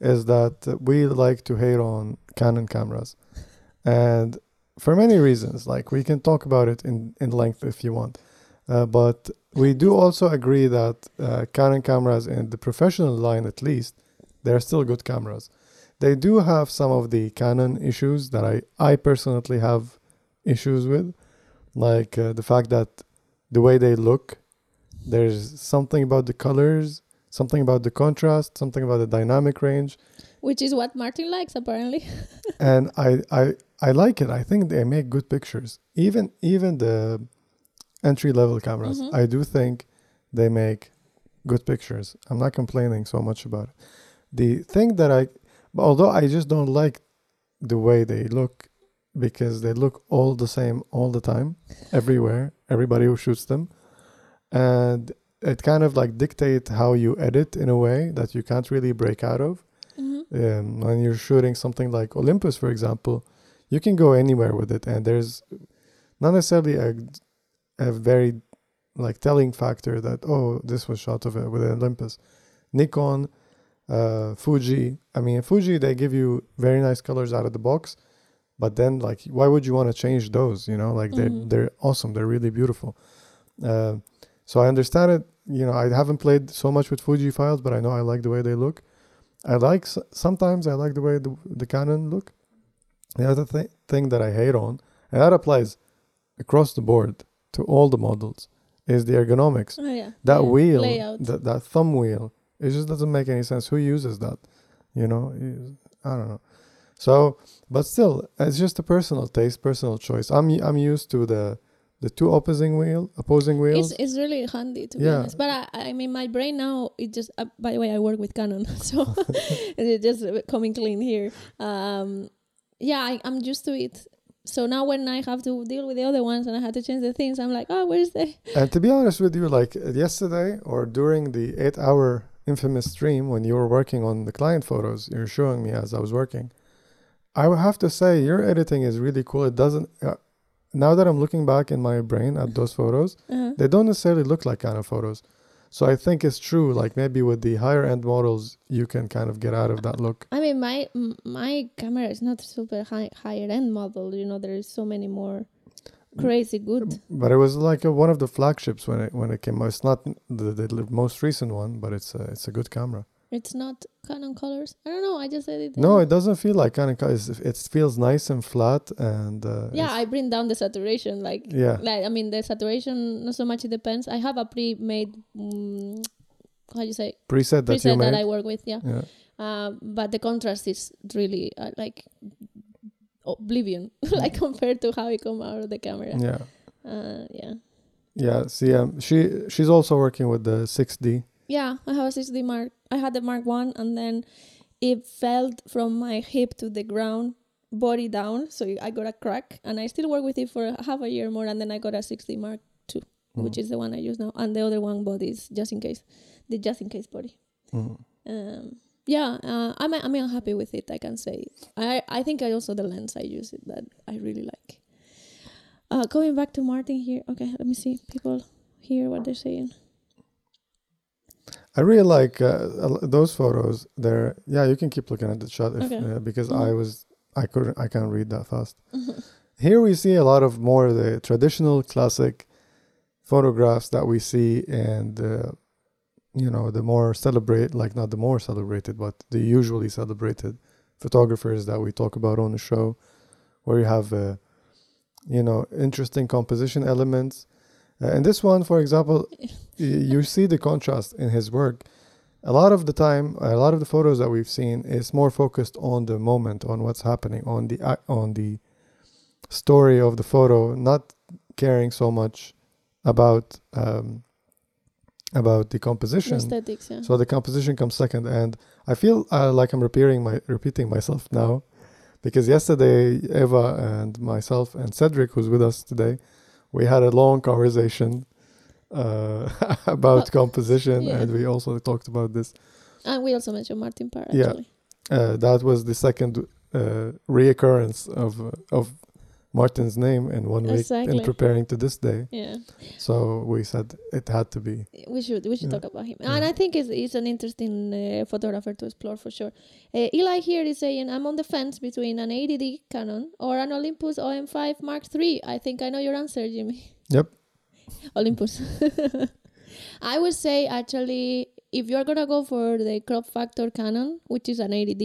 is that we like to hate on Canon cameras, and for many reasons. Like we can talk about it in in length if you want, uh, but we do also agree that uh, Canon cameras in the professional line, at least, they're still good cameras. They do have some of the Canon issues that I I personally have issues with, like uh, the fact that the way they look, there's something about the colors, something about the contrast, something about the dynamic range, Which is what Martin likes apparently. and I I I like it. I think they make good pictures. Even even the entry level cameras, Mhm. I do think they make good pictures. I'm not complaining so much about it. The thing that I, although I just don't like the way they look because they look all the same all the time, everywhere, everybody who shoots them, and it kind of like dictate how you edit in a way that you can't really break out of. Hmm um, when you're shooting something like Olympus, for example, you can go anywhere with it, and there's not necessarily a, a very like telling factor that oh this was shot of it with Olympus, Nikon, uh, Fuji. I mean Fuji they give you very nice colors out of the box, but then like why would you want to change those? You know like they're they're awesome. They're really beautiful. Uh, so I understand it. You know I haven't played so much with Fuji files, but I know I like the way they look. I like sometimes I like the way the, the Canon look. The other th- thing that I hate on, and that applies across the board to all the models, is the ergonomics. Oh yeah. That yeah. wheel, that that thumb wheel, it just doesn't make any sense. Who uses that? You know, I don't know. So, but still, it's just a personal taste, personal choice. I'm I'm used to the the two opposing wheel, opposing wheels. It's, it's really handy to be Yeah. honest. But I, I mean, my brain now it just. Uh, by the way, I work with Canon, so it's just coming clean here. Um, yeah, I, I'm used to it. So now when I have to deal with the other ones and I have to change the things, I'm like, oh, where's the? And to be honest with you, like yesterday or during the eight hour infamous stream when you were working on the client photos, you were showing me as I was working. I would have to say your editing is really cool. It doesn't. Uh, now that I'm looking back in my brain at those photos, Uh, they don't necessarily look like kind of photos. So I think it's true. Like maybe with the higher end models, you can kind of get out of that look. I mean, my my camera is not super high higher end model. You know, there is so many more crazy good. But it was like a, one of the flagships when it when it came. out. It's not the, the most recent one, but it's a, it's a good camera. It's not Canon colors. I don't know. I just said it. No, it doesn't feel like kind of. It feels nice and flat, and uh, yeah, I bring down the saturation. Like, yeah, like I mean, the saturation not so much. It depends. I have a pre-made. Um, how do you say preset that preset that made. I work with. Yeah. yeah, Uh, but the contrast is really uh, like oblivion, like compared to how it come out of the camera. yeah, Uh, yeah. yeah. See, um, she she's also working with the 6D. Yeah, I have a 6D Mark. I had the Mark One, and then it fell from my hip to the ground, body down. So I got a crack, and I still work with it for half a year more. And then I got a 6D Mark Two, which is the one I use now, and the other one body is just in case, the just in case body. Mm. Um, yeah, uh, I'm I'm happy with it. I can say I I think I also the lens I use it that I really like. Uh, going back to Martin here. Okay, let me see people hear what they're saying. I really like uh, those photos. They're yeah. You can keep looking at the shot if, Okay. uh, because Mhm. I was I couldn't I can't read that fast. Here we see a lot of more the traditional classic photographs that we see and uh, you know the more celebrate like not the more celebrated but the usually celebrated photographers that we talk about on the show where you have uh, you know interesting composition elements. Uh, and this one for example you see the contrast in his work. A lot of the time a lot of the photos that we've seen is more focused on the moment on what's happening on the on the story of the photo not caring so much about um, about the composition. Aesthetics, yeah. So the composition comes second, and I feel uh, like I'm repeating my repeating myself now, because yesterday Eva and myself and Cedric, who's with us today, we had a long conversation uh, about composition, yeah. and we also talked about this. and we also mentioned Martin Parr, Yeah. actually. Uh, that was the second uh, reoccurrence of uh, of Martin's name in one week in preparing to this day. Yeah. So we said it had to be. we should we should Yeah. talk about him Yeah. and i think it's, he's an interesting uh, photographer to explore for sure uh, eli here is saying i'm on the fence between an 80d canon or an olympus om5 mark iii i think i know your answer jimmy Yep. olympus i would say actually if you're gonna go for the crop factor canon which is an 80d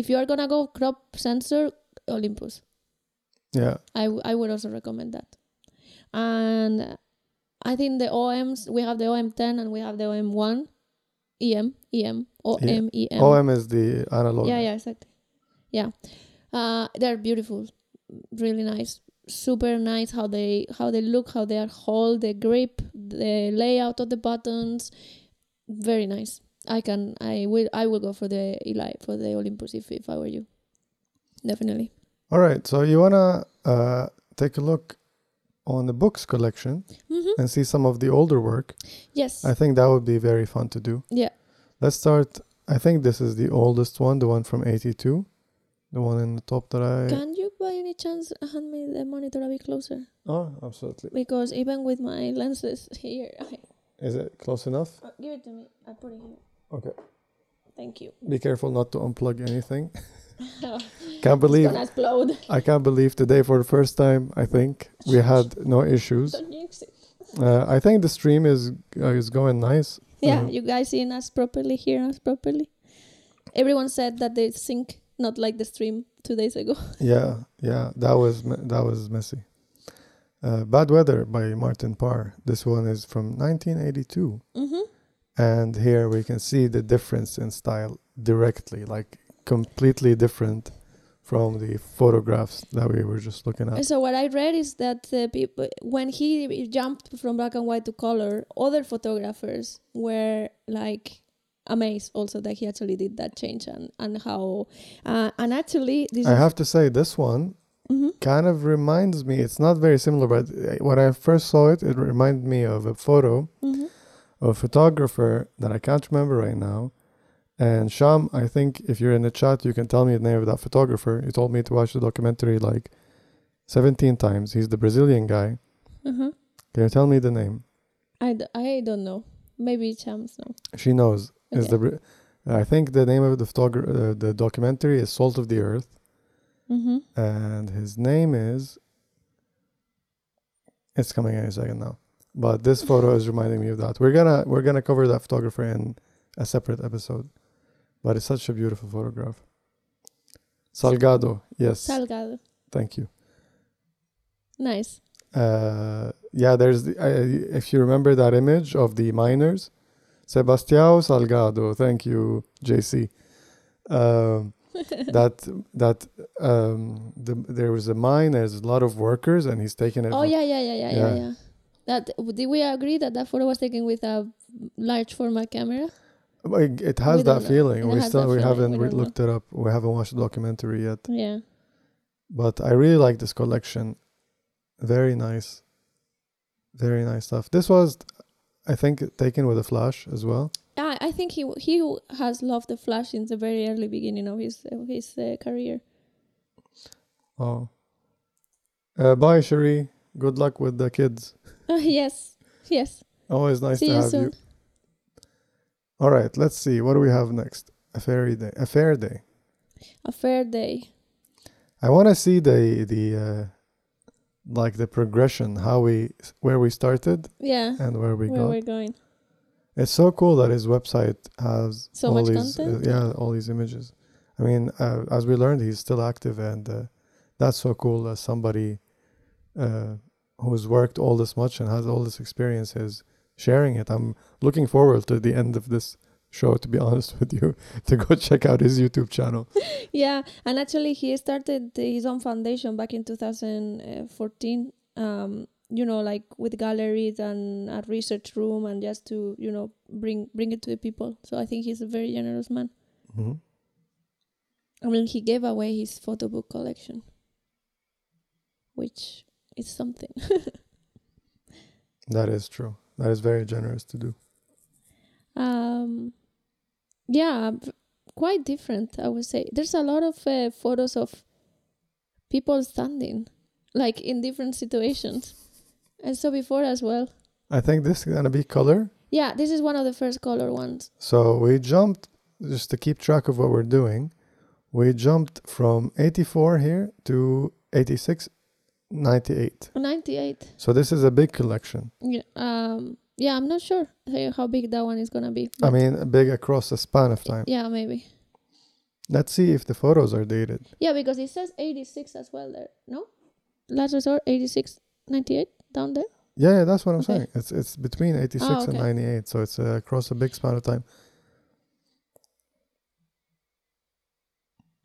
if you're gonna go crop sensor olympus Yeah. I, I would also recommend that. And I think the OMs, we have the OM10 and we have the OM1, EM, EM, OM, EM. OM is the analog. Yeah, yeah, exactly. Yeah. Uh, they're beautiful, really nice. Super nice how they how they look, how they are hold, the grip, the layout of the buttons. Very nice. I can I will I will go for the Eli for the Olympus if, if I were you. Definitely. All right. So you wanna uh, take a look on the books collection Mm-hmm. and see some of the older work. Yes. I think that would be very fun to do. yeah. Let's start. I think this is the oldest one, the one from '82, the one in the top that I. Can you by any chance hand me the monitor a bit closer? Oh, absolutely. Because even with my lenses here, I, Is it close enough? uh, give it to me. I put it here. Okay. Thank you. Be careful not to unplug anything. Can't believe. I can't believe today for the first time. I think we had no issues. Don't jinx it. Uh, I think the stream is uh, is going nice. Yeah, Mhm. you guys seeing us properly, hearing us properly. Everyone said that they sync not like the stream two days ago. Yeah, yeah, that was that was messy. Uh, Bad Weather by Martin Parr. This one is from 1982, Mm-hmm. and here we can see the difference in style directly, like completely different from the photographs that we were just looking at. So what I read is that uh, people, when he jumped from black and white to color, other photographers were like amazed also that he actually did that change and and how uh, and actually this I have to say, this one Mhm. kind of reminds me. It's not very similar, but uh, when I first saw it, it reminded me of a photo Mhm. of a photographer that I can't remember right now. And Sham, I think if you're in the chat, you can tell me the name of that photographer. He told me to watch the documentary like 17 times. He's the Brazilian guy. Uh-huh. Can you tell me the name? I, d- I don't know. Maybe Shams know. She knows. Is the I think the name of the uh, the documentary is Salt of the Earth, Mm-hmm. and his name is. It's coming in a second now, but this photo is reminding me of that. We're gonna we're gonna cover that photographer in a separate episode, but it's such a beautiful photograph. Salgado, yes, Salgado. thank you. Nice. Uh, yeah, there's the, uh, if you remember that image of the miners, Sebastião Salgado. Thank you, JC. Um, that that um, the, there was a mine. There's a lot of workers, and he's taking it. Oh yeah, yeah, yeah, yeah, Yeah. yeah. That did we agree that that photo was taken with a large format camera? It has We that feeling. We still we feeling. haven't We know. looked it up. We haven't watched the documentary yet. Yeah. But I really like this collection. Very nice. Very nice stuff. This was, I think, taken with a flash as well. I I think he he has loved the flash since the very early beginning of his of his uh, career. Oh. Uh, bye, Cherie. Good luck with the kids. yes, yes. Always nice See to you have soon. you. All right, let's see. What do we have next? A fairy day. A fair day. A fair day. I want to see the the uh, like the progression, how we where we started Yeah. and where we where got. we're going. It's so cool that his website has So all much these content? Uh, yeah, all these images. I mean, uh, as we learned, he's still active, and uh, that's so cool. As somebody uh, who's worked all this much and has all this experience is sharing it. I'm looking forward to the end of this show. To be honest with you, to go check out his YouTube channel. Yeah, and actually he started his own foundation back in 2014 um, you know, like with galleries and a research room, and just to you know bring bring it to the people. So I think he's a very generous man. hmm I mean, he gave away his photo book collection, which is something. That is true. That is very generous to do. um, yeah, quite different. I would say there's a lot of uh, photos of people standing, like in different situations. I saw before as well. I think this is gonna be color. Yeah, this is one of the first color ones. So we jumped just to keep track of what we're doing. We jumped from 84 here to 86, 98. 98. So this is a big collection. Yeah, um, yeah, I'm not sure how big that one is gonna be. I mean, big across a span of time. yeah, maybe. Let's see if the photos are dated. Yeah, because it says 86 as well there. No, last resort 86, 98 down there. Yeah, yeah, that's what I'm Okay. saying. It's it's between 86 Ah, and 98, so it's uh, across a big span of time.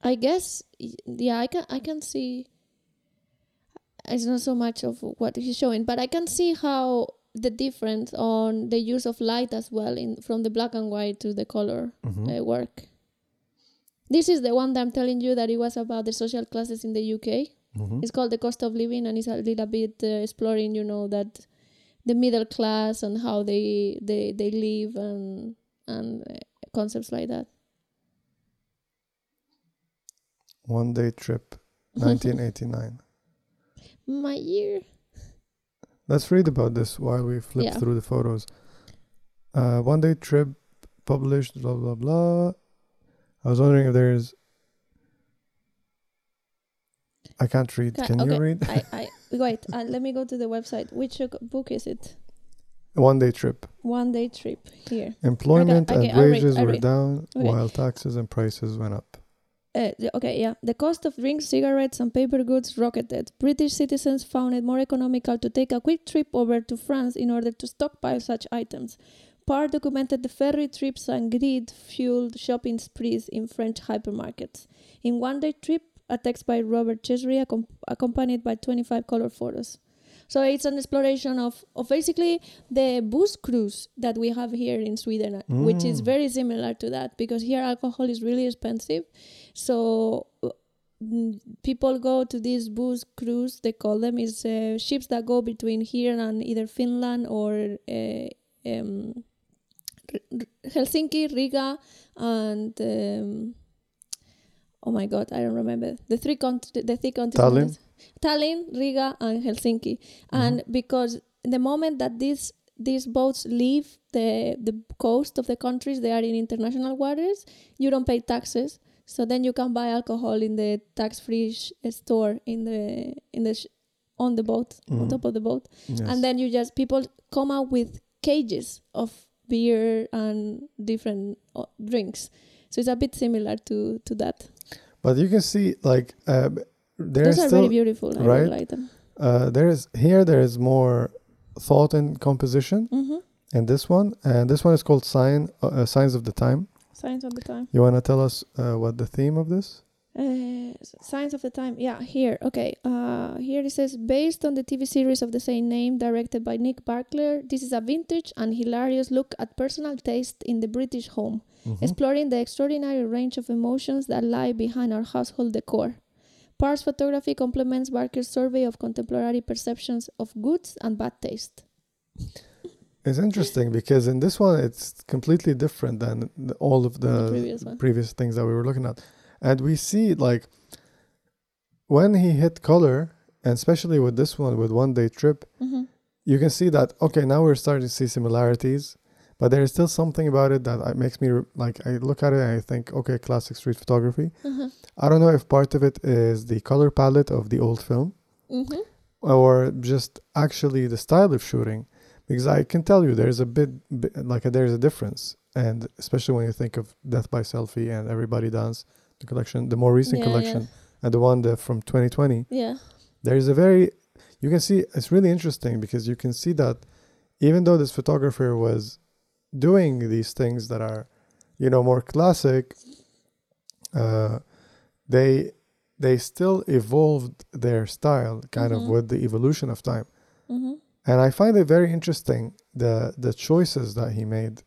I guess yeah, I can I can see it's not so much of what he's showing, but I can see how the difference on the use of light as well in from the black and white to the color Mhm. uh, work. This is the one that I'm telling you that it was about the social classes in the UK. Mhm. It's called the cost of living, and it's a little bit uh, exploring, you know, that the middle class and how they they they live and and uh, concepts like that. One day trip, 1989. My year. Let's read about this while we flip Yeah. through the photos. Uh, one day trip published, blah, blah, blah. I was wondering if there's. I can't read. Ca- Can you read? I, I wait. Uh, let me go to the website. Which uh, book is it? One day trip. One day trip here. Employment okay, and wages were down Okay. while taxes and prices went up. Uh, the- okay, yeah. The cost of drinks, cigarettes, and paper goods rocketed. British citizens found it more economical to take a quick trip over to France in order to stockpile such items. Parr documented the ferry trips and greed fueled shopping sprees in French hypermarkets. In One Day Trip, a text by Robert Chesshyre, accom- accompanied by 25 color photos. So it's an exploration of, of basically the booze cruise that we have here in Sweden, uh, which is Mm. very similar to that because here alcohol is really expensive. So mm, people go to these booze cruise. They call them is uh, ships that go between here and either Finland or uh, um, Helsinki, Riga, and um, oh my god, I don't remember the three cont- the three continents. Tallinn, Riga, and Helsinki. And because the moment that these these boats leave the the coast of the countries, they are in international waters. You don't pay taxes, so then you can buy alcohol in the tax-free sh- store in the in the sh- on the boat on Mhm. top of the boat, Yes. and then you just people come out with cages of beer and different uh, drinks. So it's a bit similar to to that. but you can see, like, uh, there's Those are very beautiful. I right? like them. uh, there is here there is more thought and composition hmm in this one, and this one is called sign uh, uh, signs of the time. Science of the time. You want to tell us uh, what the theme of this? Uh, s- Signs of the Time. Yeah, here. Okay. Uh, here it says based on the TV series of the same name, directed by Nick Barker. This is a vintage and hilarious look at personal taste in the British home, Mhm. exploring the extraordinary range of emotions that lie behind our household decor. Parr's photography complements Barker's survey of contemporary perceptions of goods and bad taste. It's interesting because in this one it's completely different than the, all of the, The previous previous things that we were looking at, and we see like when he hit color, and especially with this one with one day trip, hmm you can see that okay now we're starting to see similarities but there is still something about it that uh, makes me like i look at it and i think okay classic street photography. Uh-huh. i don't know if part of it is the color palette of the old film hmm or just actually the style of shooting because i can tell you there's a bit, bit like there's a difference and especially when you think of death by selfie and everybody dance the collection the more recent Yeah, yeah. collection and the one that from 2020 Yeah. there's a very you can see it's really interesting because you can see that even though this photographer was doing these things that are you know more classic uh they they still evolved their style kind Mhm. of with the evolution of time. Mm-hmm. And I find it very interesting the the choices that he made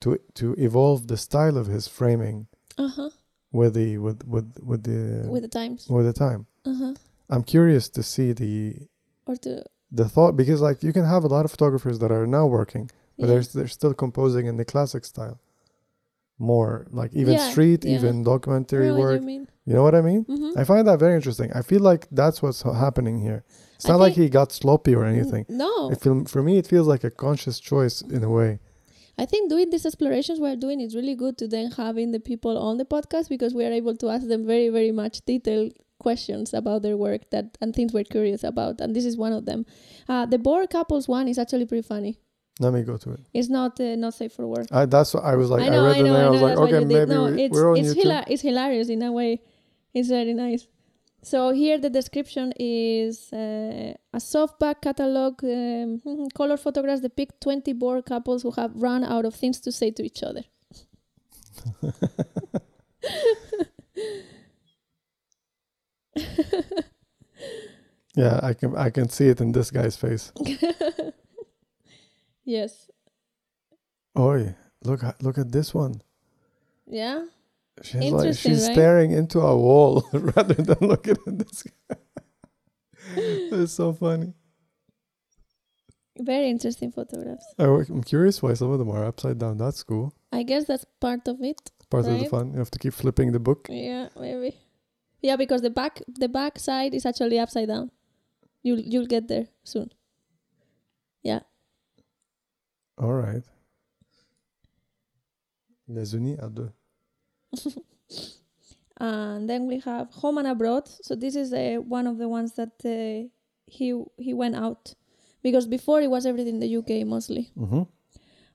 to to evolve the style of his framing Uh huh. with the with with with the With the times. with the time. Uh huh. I'm curious to see the Or to. the thought because like you can have a lot of photographers that are now working, but yeah. they're they're still composing in the classic style. More like even Yeah, street, yeah. even documentary I know what work. you. You know what I mean? Mm-hmm. I find that very interesting. I feel like that's what's happening here. It's I not like he got sloppy or anything. No. It feel, for me, it feels like a conscious choice in a way. I think doing these explorations we're doing is really good to then having the people on the podcast because we are able to ask them very, very much detailed questions about their work that and things we're curious about. And this is one of them. Uh, the bored couples one is actually pretty funny. Let me go to it. It's not uh, not safe for work. I, that's what I was like. I, I read I the name. I I was like, okay, maybe No, we, it's it's, hila- it's hilarious in a way. It's very nice. So here the description is uh, a softback catalog. Um, color photographs depict 20 bored couples who have run out of things to say to each other. yeah, I can I can see it in this guy's face. yes. Oi, look at look at this one. Yeah. She's like she's right? staring into a wall rather than looking at this. guy. it's so funny. Very interesting photographs. I, am curious why some of them are upside down. That's cool. I guess that's part of it. Part of the fun. You have to keep flipping the book. Yeah, maybe. Yeah, because the back the back side is actually upside down. You'll you'll get there soon. Yeah. All right. Les unis à deux. and then we have home and abroad. So this is uh, one of the ones that uh, he he went out because before it was everything in the UK mostly, Mm-hmm.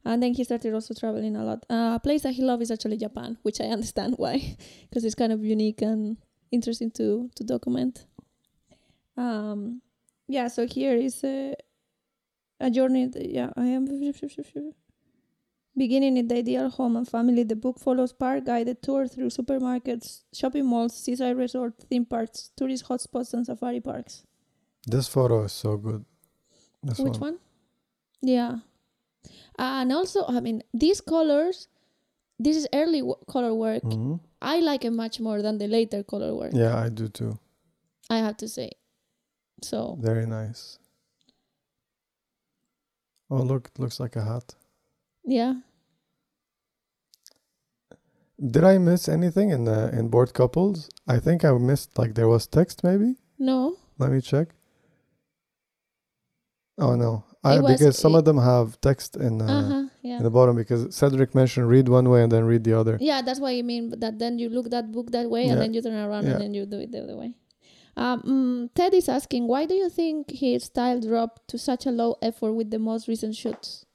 and then he started also traveling a lot. Uh, a place that he loves is actually Japan, which I understand why, because it's kind of unique and interesting to to document. Um, yeah. So here is a a journey. th- Yeah, I am. Beginning in the ideal home and family, the book follows park guided tour through supermarkets, shopping malls, seaside resorts, theme parks, tourist hotspots, and safari parks. This photo is so good. This Which one. one? Yeah. and also, I mean, these colors, this is early w- color work. hmm I like it much more than the later color work. Yeah, I do too. I have to say. So, Very nice. Oh, look, it looks like a hat. yeah. Did I miss anything in the in board couples? I think I missed like there was text maybe. No. Let me check. Oh no, I, was- because some it- of them have text in uh, Uh huh. Yeah. in the bottom because Cedric mentioned read one way and then read the other. Yeah, that's what you mean. That then you look that book that way, Yeah. and then you turn around, Yeah. and then you do it the other way. Um, mm, Ted is asking, why do you think his style dropped to such a low effort with the most recent shoots?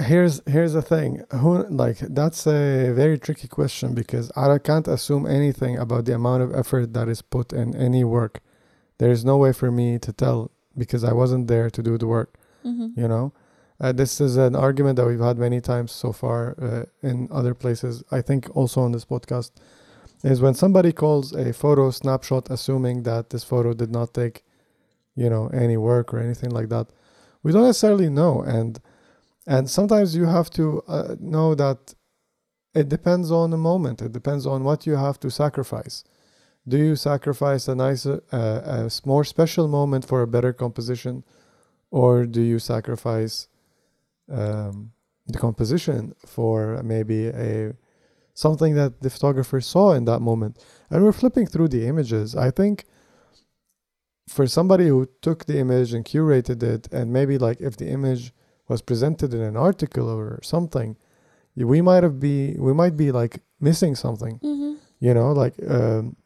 Here's here's the thing. Who like that's a very tricky question because I can't assume anything about the amount of effort that is put in any work. There is no way for me to tell because I wasn't there to do the work. Mm-hmm. You know, uh, this is an argument that we've had many times so far uh, in other places. I think also on this podcast is when somebody calls a photo snapshot, assuming that this photo did not take, you know, any work or anything like that. We don't necessarily know, and and sometimes you have to uh, know that it depends on the moment. It depends on what you have to sacrifice. Do you sacrifice a nicer, uh, a more special moment for a better composition, or do you sacrifice um, the composition for maybe a something that the photographer saw in that moment? And we're flipping through the images. I think for somebody who took the image and curated it, and maybe like if the image was presented in an article or something, we might have be we might be like missing something Mm-hmm. you know like um,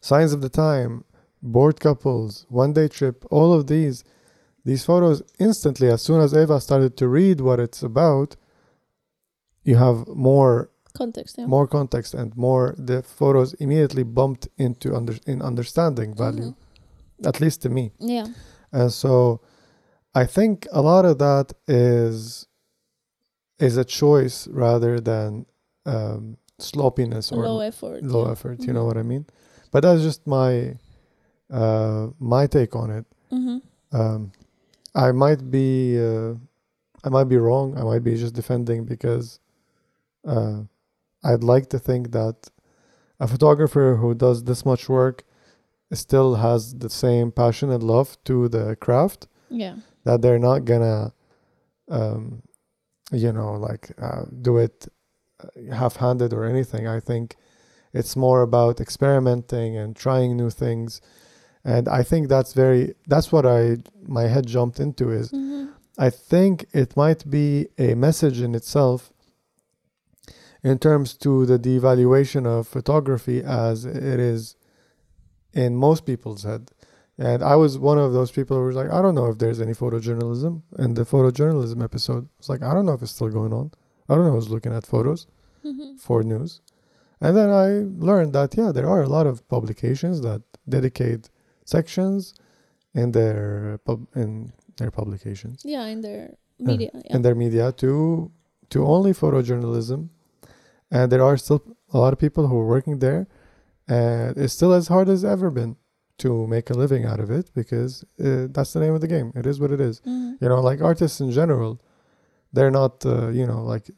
signs of the time bored couples one day trip all of these these photos instantly as soon as eva started to read what it's about you have more Context, yeah. more context and more the photos immediately bumped into under in understanding value at least to me Yeah. and so I think a lot of that is is a choice rather than um, sloppiness or low effort. low yeah. effort. You know what I mean? But that's just my uh, my take on it. Mm-hmm. Um, I might be uh, I might be wrong. I might be just defending because uh, I'd like to think that a photographer who does this much work still has the same passion and love to the craft Yeah. That they're not gonna um, you know like uh, do it uh, half-handed or anything. I think it's more about experimenting and trying new things. And i think that's very that's what i my head jumped into is Mm-hmm. i think it might be a message in itself in terms to the devaluation of photography as it is in most people's head and i was one of those people who was like i don't know if there's any photojournalism And the photojournalism episode. Was like i don't know if it's still going on. I don't know who's looking at photos Mm-hmm. for news. And then i learned that yeah there are a lot of publications that dedicate sections in their pub in their publications. Yeah, in their media. yeah. in their media to to only photojournalism. And there are still a lot of people who are working there. And it's still as hard as ever been to make a living out of it because uh, that's the name of the game it is what it is Mhm. you know like artists in general they're not uh, you know like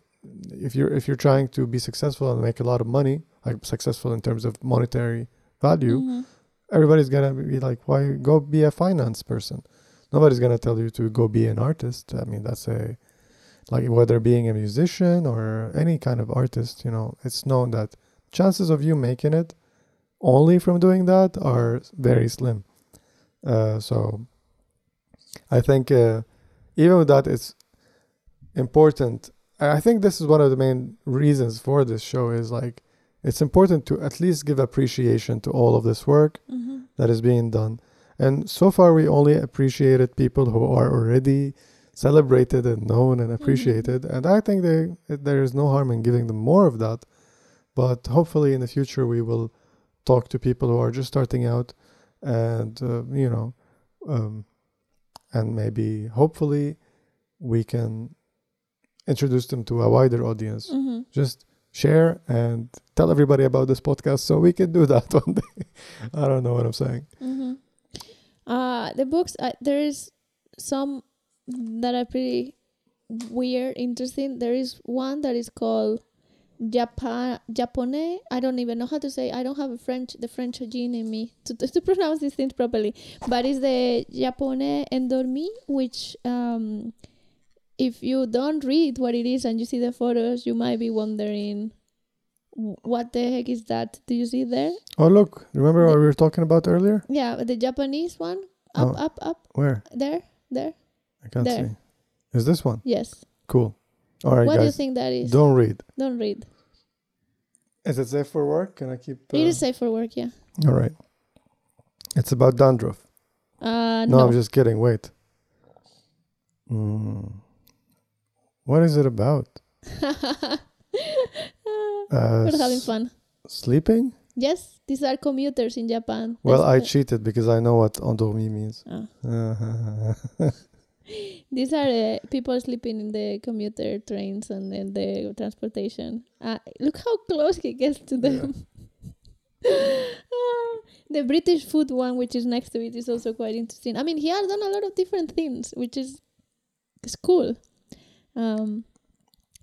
if you're if you're trying to be successful and make a lot of money like successful in terms of monetary value Mhm. everybody's gonna be like why go be a finance person nobody's gonna tell you to go be an artist i mean that's a like whether being a musician or any kind of artist you know it's known that chances of you making it only from doing that are very slim uh, so i think uh, even with that it's important i think this is one of the main reasons for this show is like it's important to at least give appreciation to all of this work Mhm. that is being done. And so far, we only appreciated people who are already celebrated and known and appreciated. And I think there there is no harm in giving them more of that. But hopefully, in the future, we will talk to people who are just starting out, and uh, you know, um, and maybe hopefully we can introduce them to a wider audience. Mhm. Just share and tell everybody about this podcast so we can do that one day. I don't know what I'm saying. Mm-hmm. Uh, the books, uh, there is some that are pretty weird, interesting. There is one that is called Japan Japonais. I don't even know how to say. I don't have a French the French gene in me to, to, pronounce these things properly. But it's the Japonais endormi, which um, if you don't read what it is and you see the photos, you might be wondering. What the heck is that? Do you see there? Oh, look. Remember what we were talking about earlier? Yeah, the Japanese one. Up, Oh. up, up. Where? There, there. I can't There. see. Is this one? Yes. Cool. All right, what do you think that is? Don't read. Don't read. Is it safe for work? Can I keep. Uh, It is safe for work, yeah. All right. It's about dandruff. Uh, No, no. I'm just kidding. Wait. Mm. What is it about? Uh, We're having fun. Sleeping? Yes, these are commuters in Japan. Well, I That's the- cheated because I know what endormi means. Ah. These are uh, people sleeping in the commuter trains and in the transportation. Uh, look how close he gets to them. Ah, the British food one, which is next to it, is also quite interesting. I mean, he has done a lot of different things, which is is cool. Um,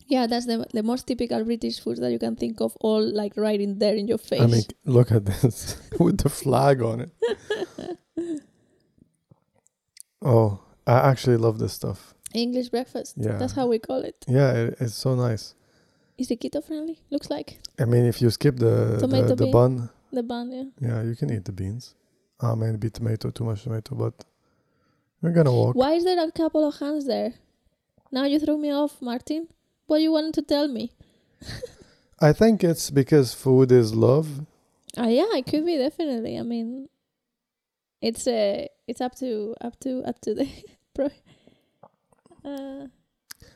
yeah, that's the the most typical British food that you can think of, all like right in there in your face. I mean, look at this with the flag on it. oh, I actually love this stuff. English breakfast. Yeah. That's how we call it. Yeah, it, it's so nice. Is it keto friendly? Looks like I mean, if you skip the Tomato the, the bean. bun, the bun. Yeah. yeah, you can eat the beans. Ah, maybe tomato, too much tomato, but we're gonna walk. Why is there a couple of hands there? Now you threw me off, Martin. What you wanted to tell me? I think it's because food is love. Ah, yeah, it could be definitely. I mean, it's uh, it's up to up to up to the pro. Uh,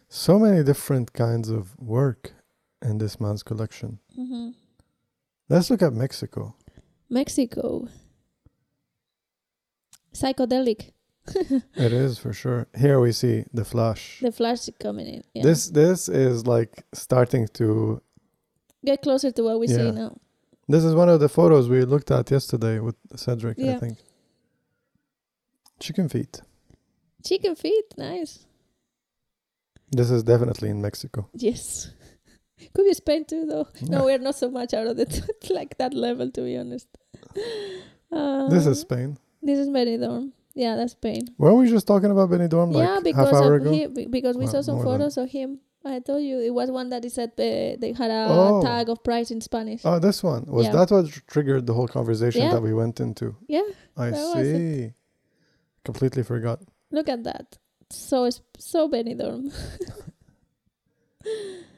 So many different kinds of work in this man's collection. Mm-hmm. Let's look at Mexico. Mexico. Psychedelic. It is for sure. Here we see the flash. The flash is coming in. Yeah. This this is like starting to get closer to what we say Yeah. now. This is one of the photos we looked at yesterday with Cedric, I think. Chicken feet. Chicken feet, nice. This is definitely in Mexico. Yes. Could be Spain too, though. Yeah. No, we're not so much out of it, like that level, to be honest. Uh, This is Spain. this is Benidorm. Yeah, that's Spain. Weren't we just talking about Benidorm like yeah, half because hour of ago? him, because we Well, saw some more than- photos of him. I told you it was one that he said uh, they had a Oh. tag of price in Spanish. Oh, this one. Was Yeah. that what triggered the whole conversation Yeah. that we went into? Yeah, I That was it. see. Completely forgot. Look at that. So so Benidorm.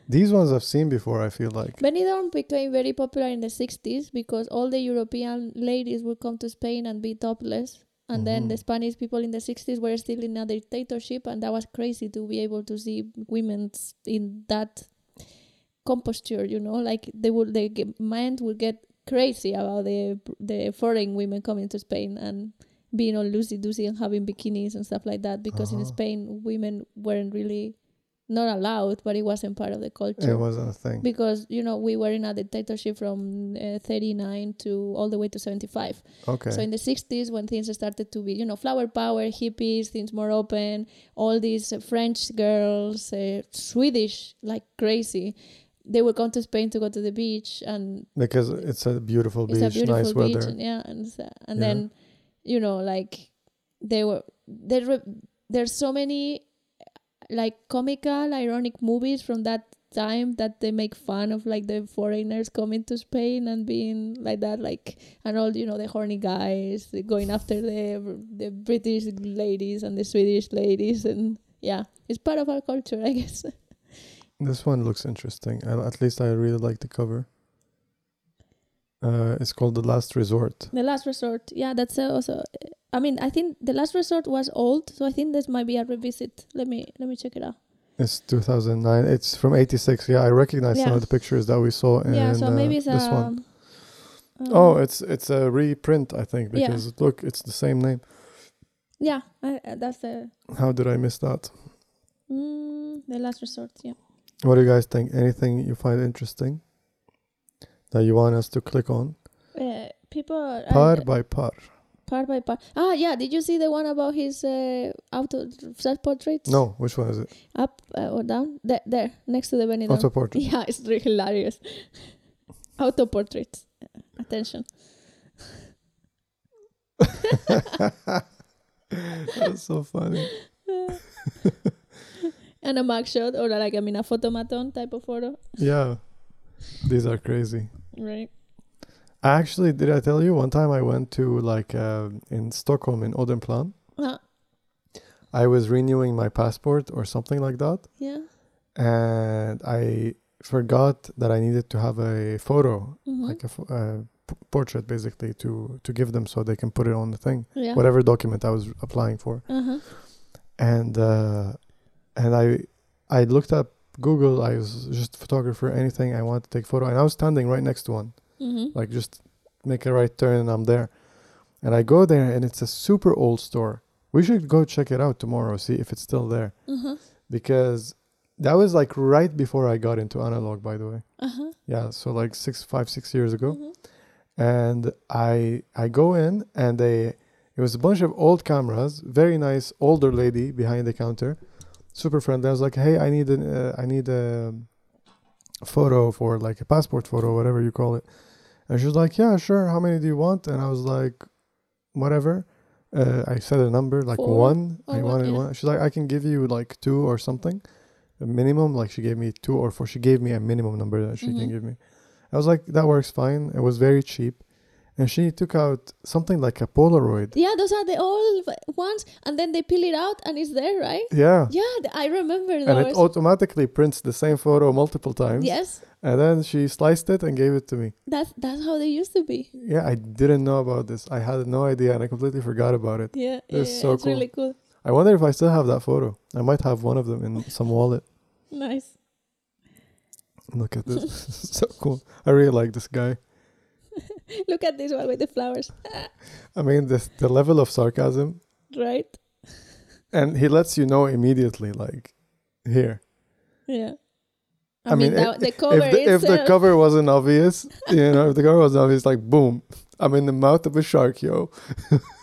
These ones I've seen before, I feel like. Benidorm became very popular in the 60s because all the European ladies would come to Spain and be topless. And then mm-hmm. the. Spanish people in the 60s were still in a dictatorship, and that was crazy to be able to see women in that composture, you know, like they would, the mind would get crazy about the the foreign women coming to Spain and being all loosey goosey and having bikinis and stuff like that. Because in Uh-huh. Spain, women weren't really not allowed, but it wasn't part of the culture It wasn't a thing. because you know we were in a dictatorship from uh, 39 to all the way to 75 Okay. so in the 60s when things started to be you know flower power hippies things more open all these uh, french girls uh, swedish like crazy they would come to spain to go to the beach and because it's a beautiful beach, it's a beautiful nice beach weather. and yeah and, and Yeah. then you know like they were there were there's so many like comical ironic movies from that time that they make fun of like the foreigners coming to Spain and being like that like and all you know the horny guys going after the the British ladies and the Swedish ladies and yeah it's part of our culture I guess This one looks interesting. At least I really like the cover. Uh, it's called The Last Resort. The Last Resort. Yeah, that's uh, also. I mean, I think The Last Resort was old, so I think this might be a revisit. Let me let me check it out. It's 2009. It's from 86. Yeah, I recognize some of the pictures that we saw in yeah, so uh, maybe it's this a. one. um, Oh, it's it's a reprint, I think, Yeah. because look, it's the same name. yeah, I, uh, that's the How did I miss that? mm, the Last Resort. Yeah. What do you guys think? Anything you find interesting that you want us to click on? Uh, people. are- Parr by Parr. Parr by Parr. Ah, yeah. Did you see the one about his uh, auto self portraits? No, which one is it? Up uh, or down? There, there, next to the Benidorm. Auto portrait. Yeah, it's really hilarious. Auto portraits. Attention. That's so funny. and a mugshot or like I mean a photomaton type of photo, Yeah, these are crazy. Right? Actually, did I tell you one time I went to like uh, in Stockholm in Odenplan? Uh, I was renewing my passport or something like that, yeah. and I forgot that I needed to have a photo, mhm, like a uh, portrait, basically to to give them so they can put it on the thing, yeah. whatever document I was applying for. Uh-huh. And uh, and I I looked up Google. I was just photographer, anything I want to take photo, and I was standing right next to one. Mm-hmm. like just make a right turn and I'm there. And I go there and it's a super old store. We should go check it out tomorrow, see if it's still there. Uh-huh. Because that was like right before I got into analog, by the way. Uh-huh. Yeah, so like six, five, six years ago. mhm. And I I go in and they it was a bunch of old cameras, very nice older lady behind the counter, super friendly. I was like, hey, I need an uh, I need a photo for like a passport photo, whatever you call it. And she was like, yeah, sure. How many do you want? And I was like, whatever. Uh, I said a number like Four one. or I wanted yeah. one. She's like, I can give you like two or something, a minimum. Like she gave me two or four. She gave me a minimum number that she can Mhm. give me. I was like, that works fine. It was very cheap. And she took out something like a Polaroid. Yeah, those are the old ones, and then they peel it out, and it's there, right? Yeah. Yeah, I remember those. And it automatically prints the same photo multiple times. yes, And then she sliced it and gave it to me. that's that's how they used to be. Yeah, I didn't know about this. I had no idea and I completely forgot about it. Yeah, It's yeah, so it's cool. really cool. I wonder if I still have that photo. I might have one of them in some wallet. Nice. Look at this. so cool. I really like this guy. Look at this one with the flowers, I mean, this the level of sarcasm, right? and he lets you know immediately, like, here. Yeah. I, I mean, mean, that, the cover if the, if the cover wasn't obvious, you know, if the cover was obvious, like boom, I'm in the mouth of a shark, yo.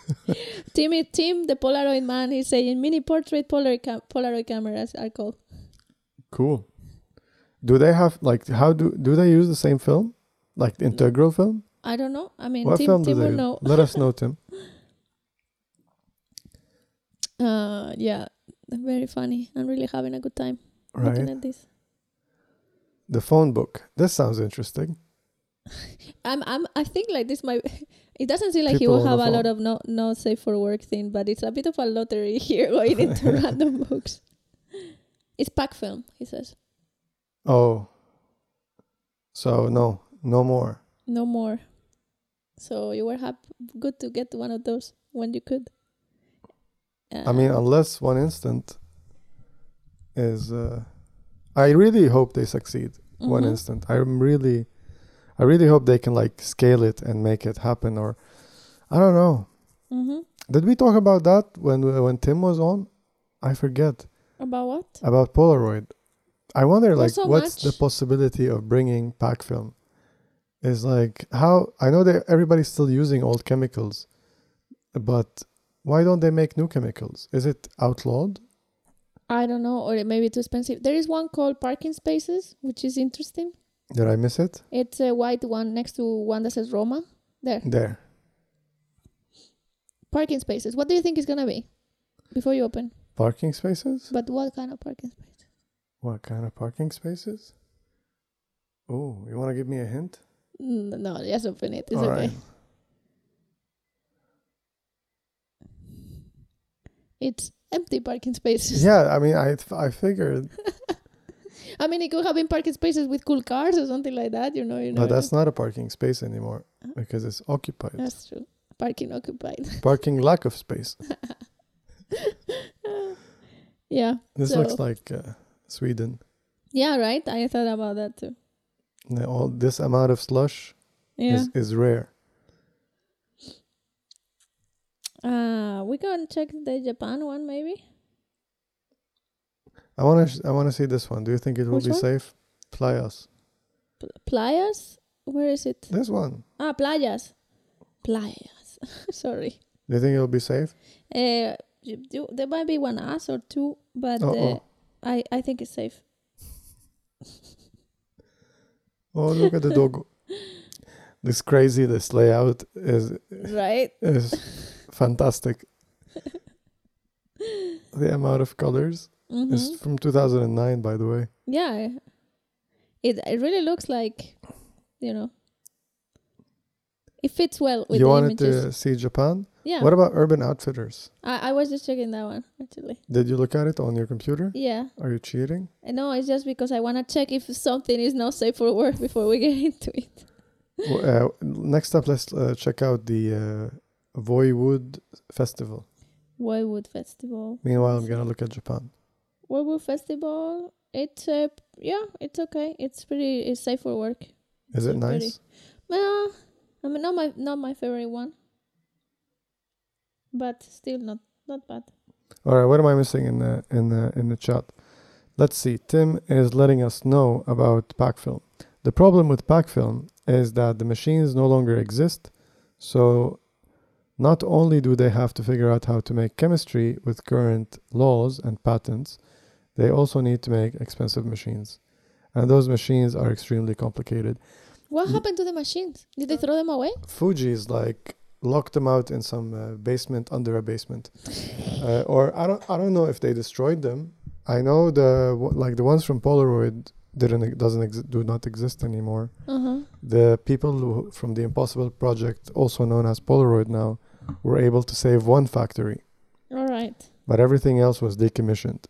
Timmy Tim, the Polaroid man, he's saying mini portrait Polaroid, cam- Polaroid cameras are called. Cool. Do they have like how do do they use the same film, like the integral film? I don't know. I mean, What Tim, film Tim will know. Let us know, Tim. Uh, yeah, very funny. I'm really having a good time looking at this. The phone book. This sounds interesting. I'm, I'm, I think like this might. It doesn't seem like he will have a lot of no, no safe for work thing, but it's a bit of a lottery here going into random books. It's pack film, he says. Oh. So no, no more. No more. So you were happy, good to get one of those when you could. I mean, Uh, unless one instant is. Uh, I really hope they succeed. One mhm. instant. I'm really, I really hope they can like scale it and make it happen. Or, I don't know. Mm-hmm. Did we talk about that when when Tim was on? I forget About what? about Polaroid. I wonder like so what's the possibility of bringing pack film? Is like how I know that everybody's still using old chemicals, but why don't they make new chemicals? Is it outlawed? I don't know, or it may be too expensive. There is one called parking spaces, which is interesting. Did I miss it? It's a white one next to one that says Roma. There, There. parking spaces. What do you think it's gonna be before you open? Parking spaces? But what kind of parking space? What kind of parking spaces? Oh, you want to give me a hint? No, just open it. It's All okay. right. It's empty parking spaces. Yeah, I mean, I I figured, I mean, it could have been parking spaces with cool cars or something like that. You know, you know. but that's not a parking space anymore Uh-huh. because it's occupied. That's true. Parking occupied. Parking lack of space. yeah. This So- looks like uh, Sweden. Yeah. Right. I thought about that too. The- All this amount of slush Yeah. is, is rare. Uh, we can check the Japan one maybe. I want to. I want to see this one. Do you think it will Which be one? safe? Playas. Pl- Playas. Where is it? This one. Ah, playas. Playas. Sorry. Do you think it will be safe? Uh, there might be one ass or two, but uh. I I think it's safe. Oh, look at the dog. This crazy. This layout is Right. is fantastic. the amount of colors Mm-hmm. is from 2009, by the way. Yeah. It it really looks like, you know. It fits well with you the wanted images. to see Japan? Yeah. What about Urban Outfitters? I, I was just checking that one actually. Did you look at it on your computer? Yeah. Are you cheating? Know it's just because I want to check if something is not safe for work before we get into it. Well, uh, next up, let's uh, check out the uh, Voywood Festival. Wood Festival. Meanwhile, I'm gonna look at Japan. Wood Festival. It's uh, yeah, it's okay. It's pretty. It's safe for work. Is it It's pretty- nice? Well, I mean, not my not my favorite one, but still not not bad. All right, what am I missing in the in the in the chat? Let's see. Tim is letting us know about pack film. The problem with pack film is that the machines no longer exist. So not only do they have to figure out how to make chemistry with current laws and patents, they also need to make expensive machines. And those machines are extremely complicated. What happened to the machines? Did they throw them away? Fuji's like locked them out in some uh, basement under a basement, uh, or I don't I don't know if they destroyed them. I know the like the ones from Polaroid didn't doesn't exi- do not exist anymore. Huh. The people who, from the Impossible Project, also known as Polaroid now, were able to save one factory, All right. but everything else was decommissioned.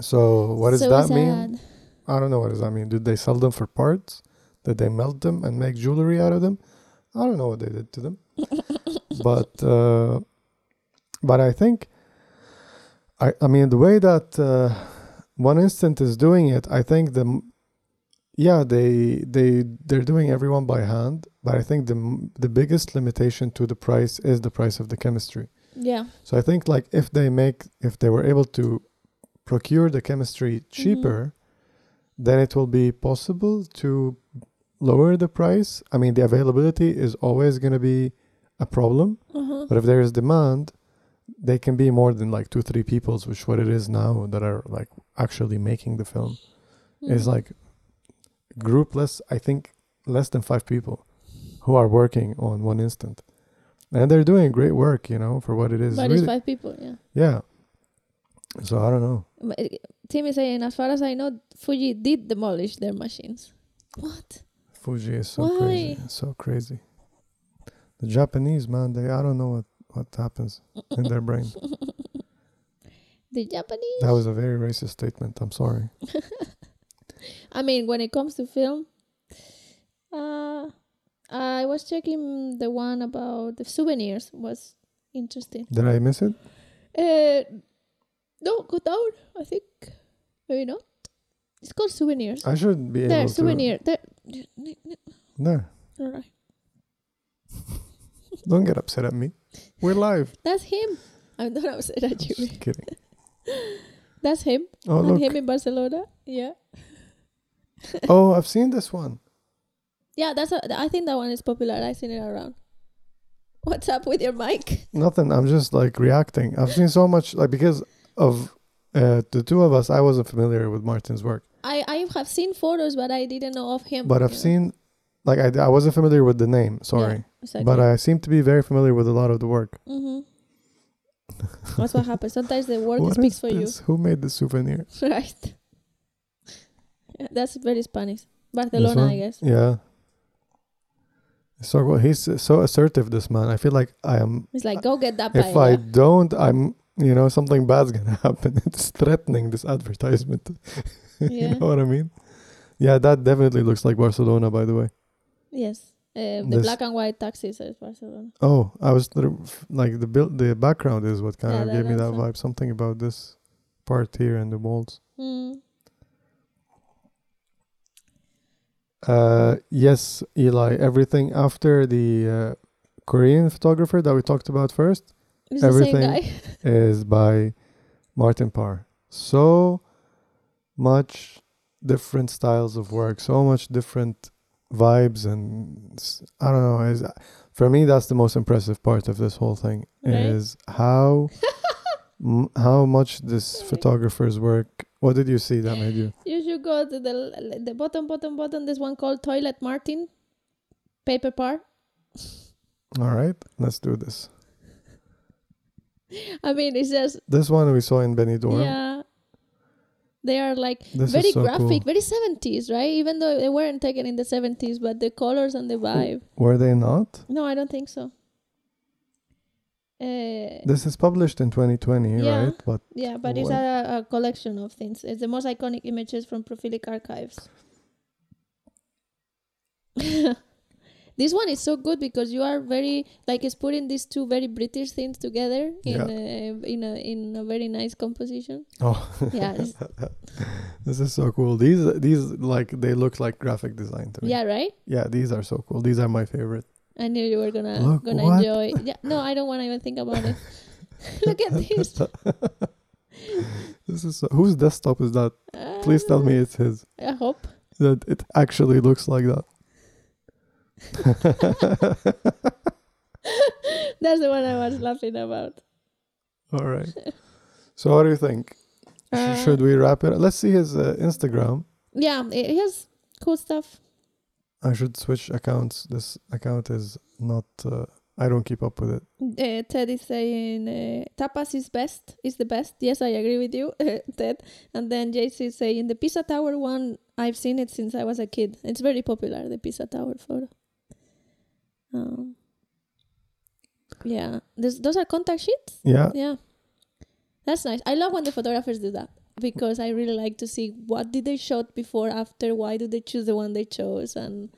So what does so that sad. mean? I don't know what does that mean. Did they sell them for parts? Did they melt them and make jewelry out of them? I don't know what they did to them. but uh, but I think I I mean the way that uh, one instant is doing it, I think the yeah they they they're doing everyone by hand, but I think the the biggest limitation to the price is the price of the chemistry. Yeah. So I think like if they make if they were able to procure the chemistry cheaper, then it will be possible to lower the price. I mean, the availability is always going to be a problem, Uh-huh. but if there is demand, they can be more than like two, three people's, which what it is now that are like actually making the film. It's Mhm. like group less, I think, less than five people who are working on one instant. And they're doing great work, you know, for what it is. But really, it's five people, yeah. yeah. So I don't know. Uh, Tim is saying, as far as I know, Fuji did demolish their machines. What? Fuji is so Why? crazy. It's so crazy. The Japanese man, they I don't know what what happens in their brain. The Japanese. That was a very racist statement. I'm sorry. I mean, when it comes to film, uh, I was checking the one about the souvenirs. Was interesting. Did I miss it? Uh, no, go down. I think maybe not. It's called souvenirs. I should be there, able souvenir. There. to. No, All right. don't get upset at me. We're live. That's him. I'm not upset at you. Just kidding. That's him. Oh and look. him in Barcelona. Yeah. Oh, I've seen this one. Yeah, that's. A, I think that one is popular. I've seen it around. What's up with your mic? Nothing. I'm just like reacting. I've seen so much like because of uh, the two of us. I wasn't familiar with Martin's work, I I have seen photos, but I didn't know of him. but I've seen like I, I wasn't familiar with the name. Sorry, Yeah, exactly. but I seem to be very familiar with a lot of the work. Mm-hmm. That's what happens. Sometimes the work What speaks for you. Who made the souvenir? Right. Yeah, That's very Spanish. Barcelona. I guess. Yeah. So well, he's so assertive. This man. I feel like I am. He's like, go get that If I don't, I'm. You know, something bad's gonna happen. It's threatening this advertisement. Yeah. you know what I mean? Yeah, that definitely looks like Barcelona. By the way. Yes. Uh, the This- black and white taxi says Barcelona. Oh, I was like the build. The background is what kind Yeah, of that gave me that vibe. Something about this part here and the walls. Mm. Uh, yes, Eli. Everything after the uh, Korean photographer that we talked about first It's Everything- is by Martin Parr. So much different styles of work, so much different vibes, and I don't know. Is for me that's the most impressive part of this whole thing Right. is how m- how much this photographer's work. What did you see that made you? You should go to the the bottom, bottom, bottom. There's one called Toilet Martin. Paper Parr. All right, let's do this. I mean, it's just This one we saw in Benidorm. yeah. They are like This very so graphic, cool. very 70s, right? Even though they weren't taken in the 70s, but the colors and the vibe. Were they not? No, I don't think so. Uh, This is published in 2020, Yeah. right? But yeah, but it's a, a collection of things. It's the most iconic images from Profilic Archives. this one is so good because you are very like it's putting these two very British things together in Yeah. a, in a in a very nice composition. oh, Yeah, this is so cool. These these like they look like graphic design to me. yeah, right. Yeah, these are so cool. These are my favorite. I knew you were gonna Look, gonna what? enjoy. Yeah, no, I don't want to even think about it. Look at this. this is so, whose desktop is that? Please tell me uh, it's his. I hope. That it actually looks like that. That's the one I was laughing about. All right. So what do you think? Uh, Should we wrap it? Let's see his uh, Instagram. Yeah, it it has cool stuff. I should switch accounts. This account is not. Uh, I don't keep up with it. Uh, Ted is saying uh, tapas is best, is the best. Yes, I agree with you, Ted. And then JC is saying the Pisa Tower one, I've seen it since I was a kid. It's very popular, the Pisa Tower photo. Um, yeah, this, those are contact sheets. Yeah. Yeah, that's nice. I love when the photographers do that because I really like to see what did they shot before, after, why do they choose the one they chose, and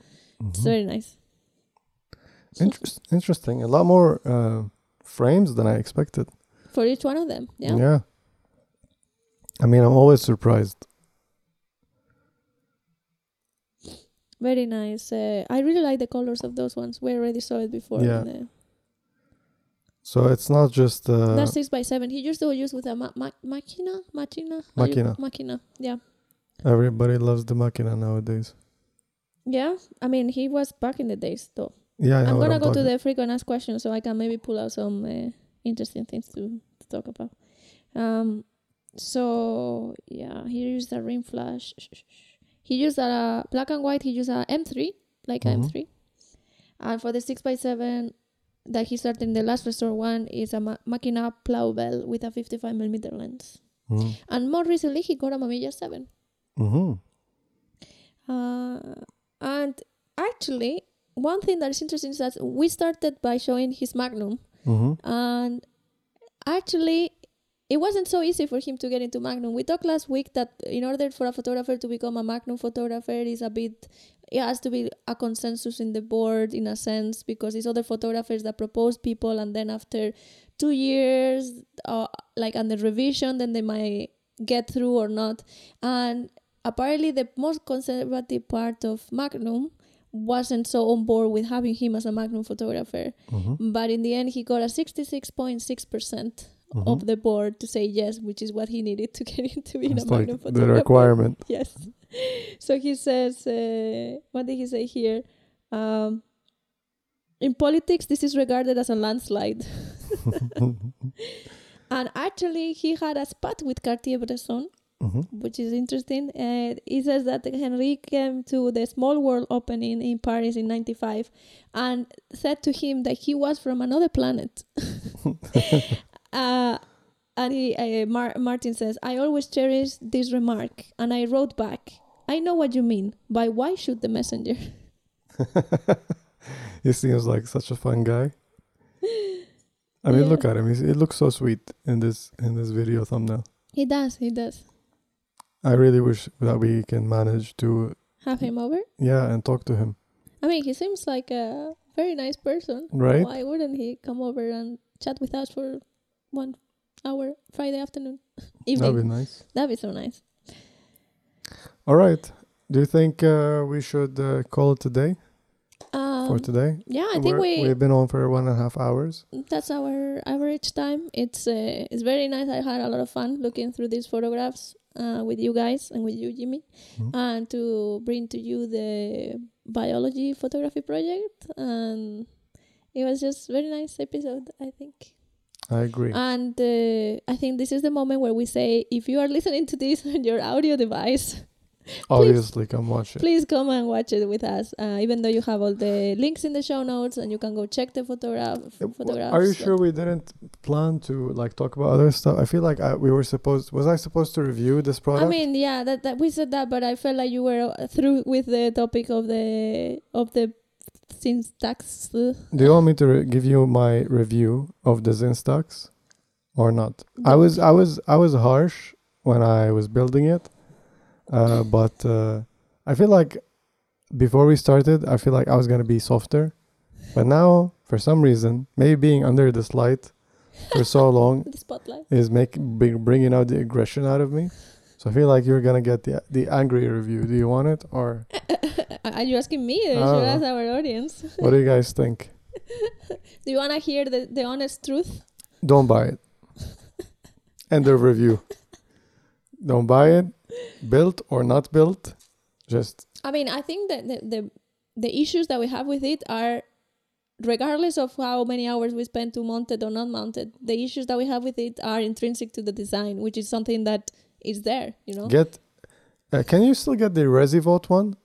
it's Mhm. very nice. Interest, interesting. A lot more uh, frames than I expected. For each one of them, yeah. Yeah. I mean, I'm always surprised. Very nice. Uh, I really like the colors of those ones. We already saw it before. Yeah. the- So it's not just. Uh, That's six by seven. He used to use with a ma- ma- Makina, Makina, Makina. Makina. Yeah, Everybody loves the Makina nowadays. Yeah, I mean he was back in the days though. Yeah, I I'm what gonna I'm go to the the and ask questions so I can maybe pull out some uh, interesting things to, to talk about. Um, so yeah, he used a ring flash. He used a black and white. He used a M3, like a Mhm. M3, and for the six x seven that he started in the last resort one is a Ma- Makina Plaubel with a 55 millimeter lens. Mhm. And more recently, he got a Mamiya 7. Mhm. Uh, and actually, one thing that is interesting is that we started by showing his Magnum, Mhm. and actually, it wasn't so easy for him to get into Magnum. We talked last week that in order for a photographer to become a Magnum photographer, is a bit it has to be a consensus in the board in a sense because it's other photographers that propose people, and then after two years, uh, like under revision, then they might get through or not. And apparently, the most conservative part of Magnum wasn't so on board with having him as a Magnum photographer. Mhm. But in the end, he got a 66.6% Mhm. of the board to say yes, which is what he needed to get into being It's a like the requirement. Yes. So he says, uh, what did he say here? Um, in politics, this is regarded as a landslide. and actually, he had a spat with Cartier-Bresson, Mhm. which is interesting. Uh, he says that Henri came to the Small World opening in Paris in 95 and said to him that he was from another planet. Uh, and he, uh, Mar- Martin says, I always cherish this remark. And I wrote back, I know what you mean, but why shoot the messenger? he seems like such a fun guy. I mean, Yeah. look at him. He's, he looks so sweet in this in this video thumbnail. He does, he does. I really wish that we can manage to Have him over? yeah and talk to him. I mean, he seems like a very nice person. Right? Why wouldn't he come over and chat with us for one hour Friday afternoon? Evening. That'd be nice. That'd be so nice. All right. Do you think uh, we should uh, call it today Um, for today? yeah, I think We're- we we've been on for one and a half hours. that's our average time. It's uh, it's very nice. I had a lot of fun looking through these photographs uh, with you guys and with you, Jimmy, Mhm. and to bring to you the biology photography project. And it was just very nice episode. I think. I agree. And uh, I think this is the moment where we say, if you are listening to this on your audio device, Obviously, come watch it. please come and watch it with us. Uh, even though you have all the links in the show notes and you can go check the photograph. Uh, photographs. Are you sure we didn't plan to like talk about other stuff? I feel like I, we were supposed. Was I supposed to review this product? I mean, yeah, that, that we said that, but I felt like you were uh, through with the topic of the of the uh, Do you want me to give you my review of the Zinstax or not? I was I was I was harsh when I was building it, uh, but uh, I feel like before we started, I feel like I was gonna be softer, but now for some reason, maybe being under this light for so long the spotlight. is making bringing out the aggression out of me. So I feel like you're gonna get the the angry review. Do you want it or are you asking me? Should ask our audience? what do you guys think? Do you want to hear the, the honest truth? Don't buy it. End of review. Don't buy it. Built or not built. Just I mean, I think that the, the the issues that we have with it are regardless of how many hours we spend to mount it or not mounted, the issues that we have with it are intrinsic to the design, which is something that is there, you know. get. Uh, can you still get the Resivolt one?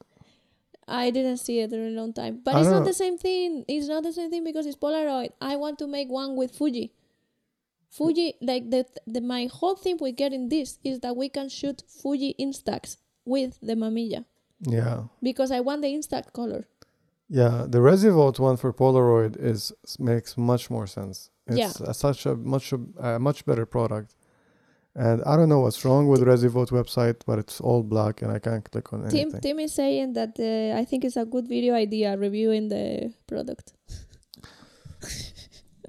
I didn't see it in a long time. But I it's don't know. the same thing. It's not the same thing because it's Polaroid. I want to make one with Fuji. Fuji, like the, the my whole thing with getting this is that we can shoot Fuji Instax with the Mamiya Yeah. because I want the Instax color. Yeah, the Resivolt one for Polaroid is makes much more sense. It's a, such a much a much better product. And I don't know what's wrong with Resivolt website, but it's all black and I can't click on Tim, anything. Tim is saying that uh, I think it's a good video idea reviewing the product.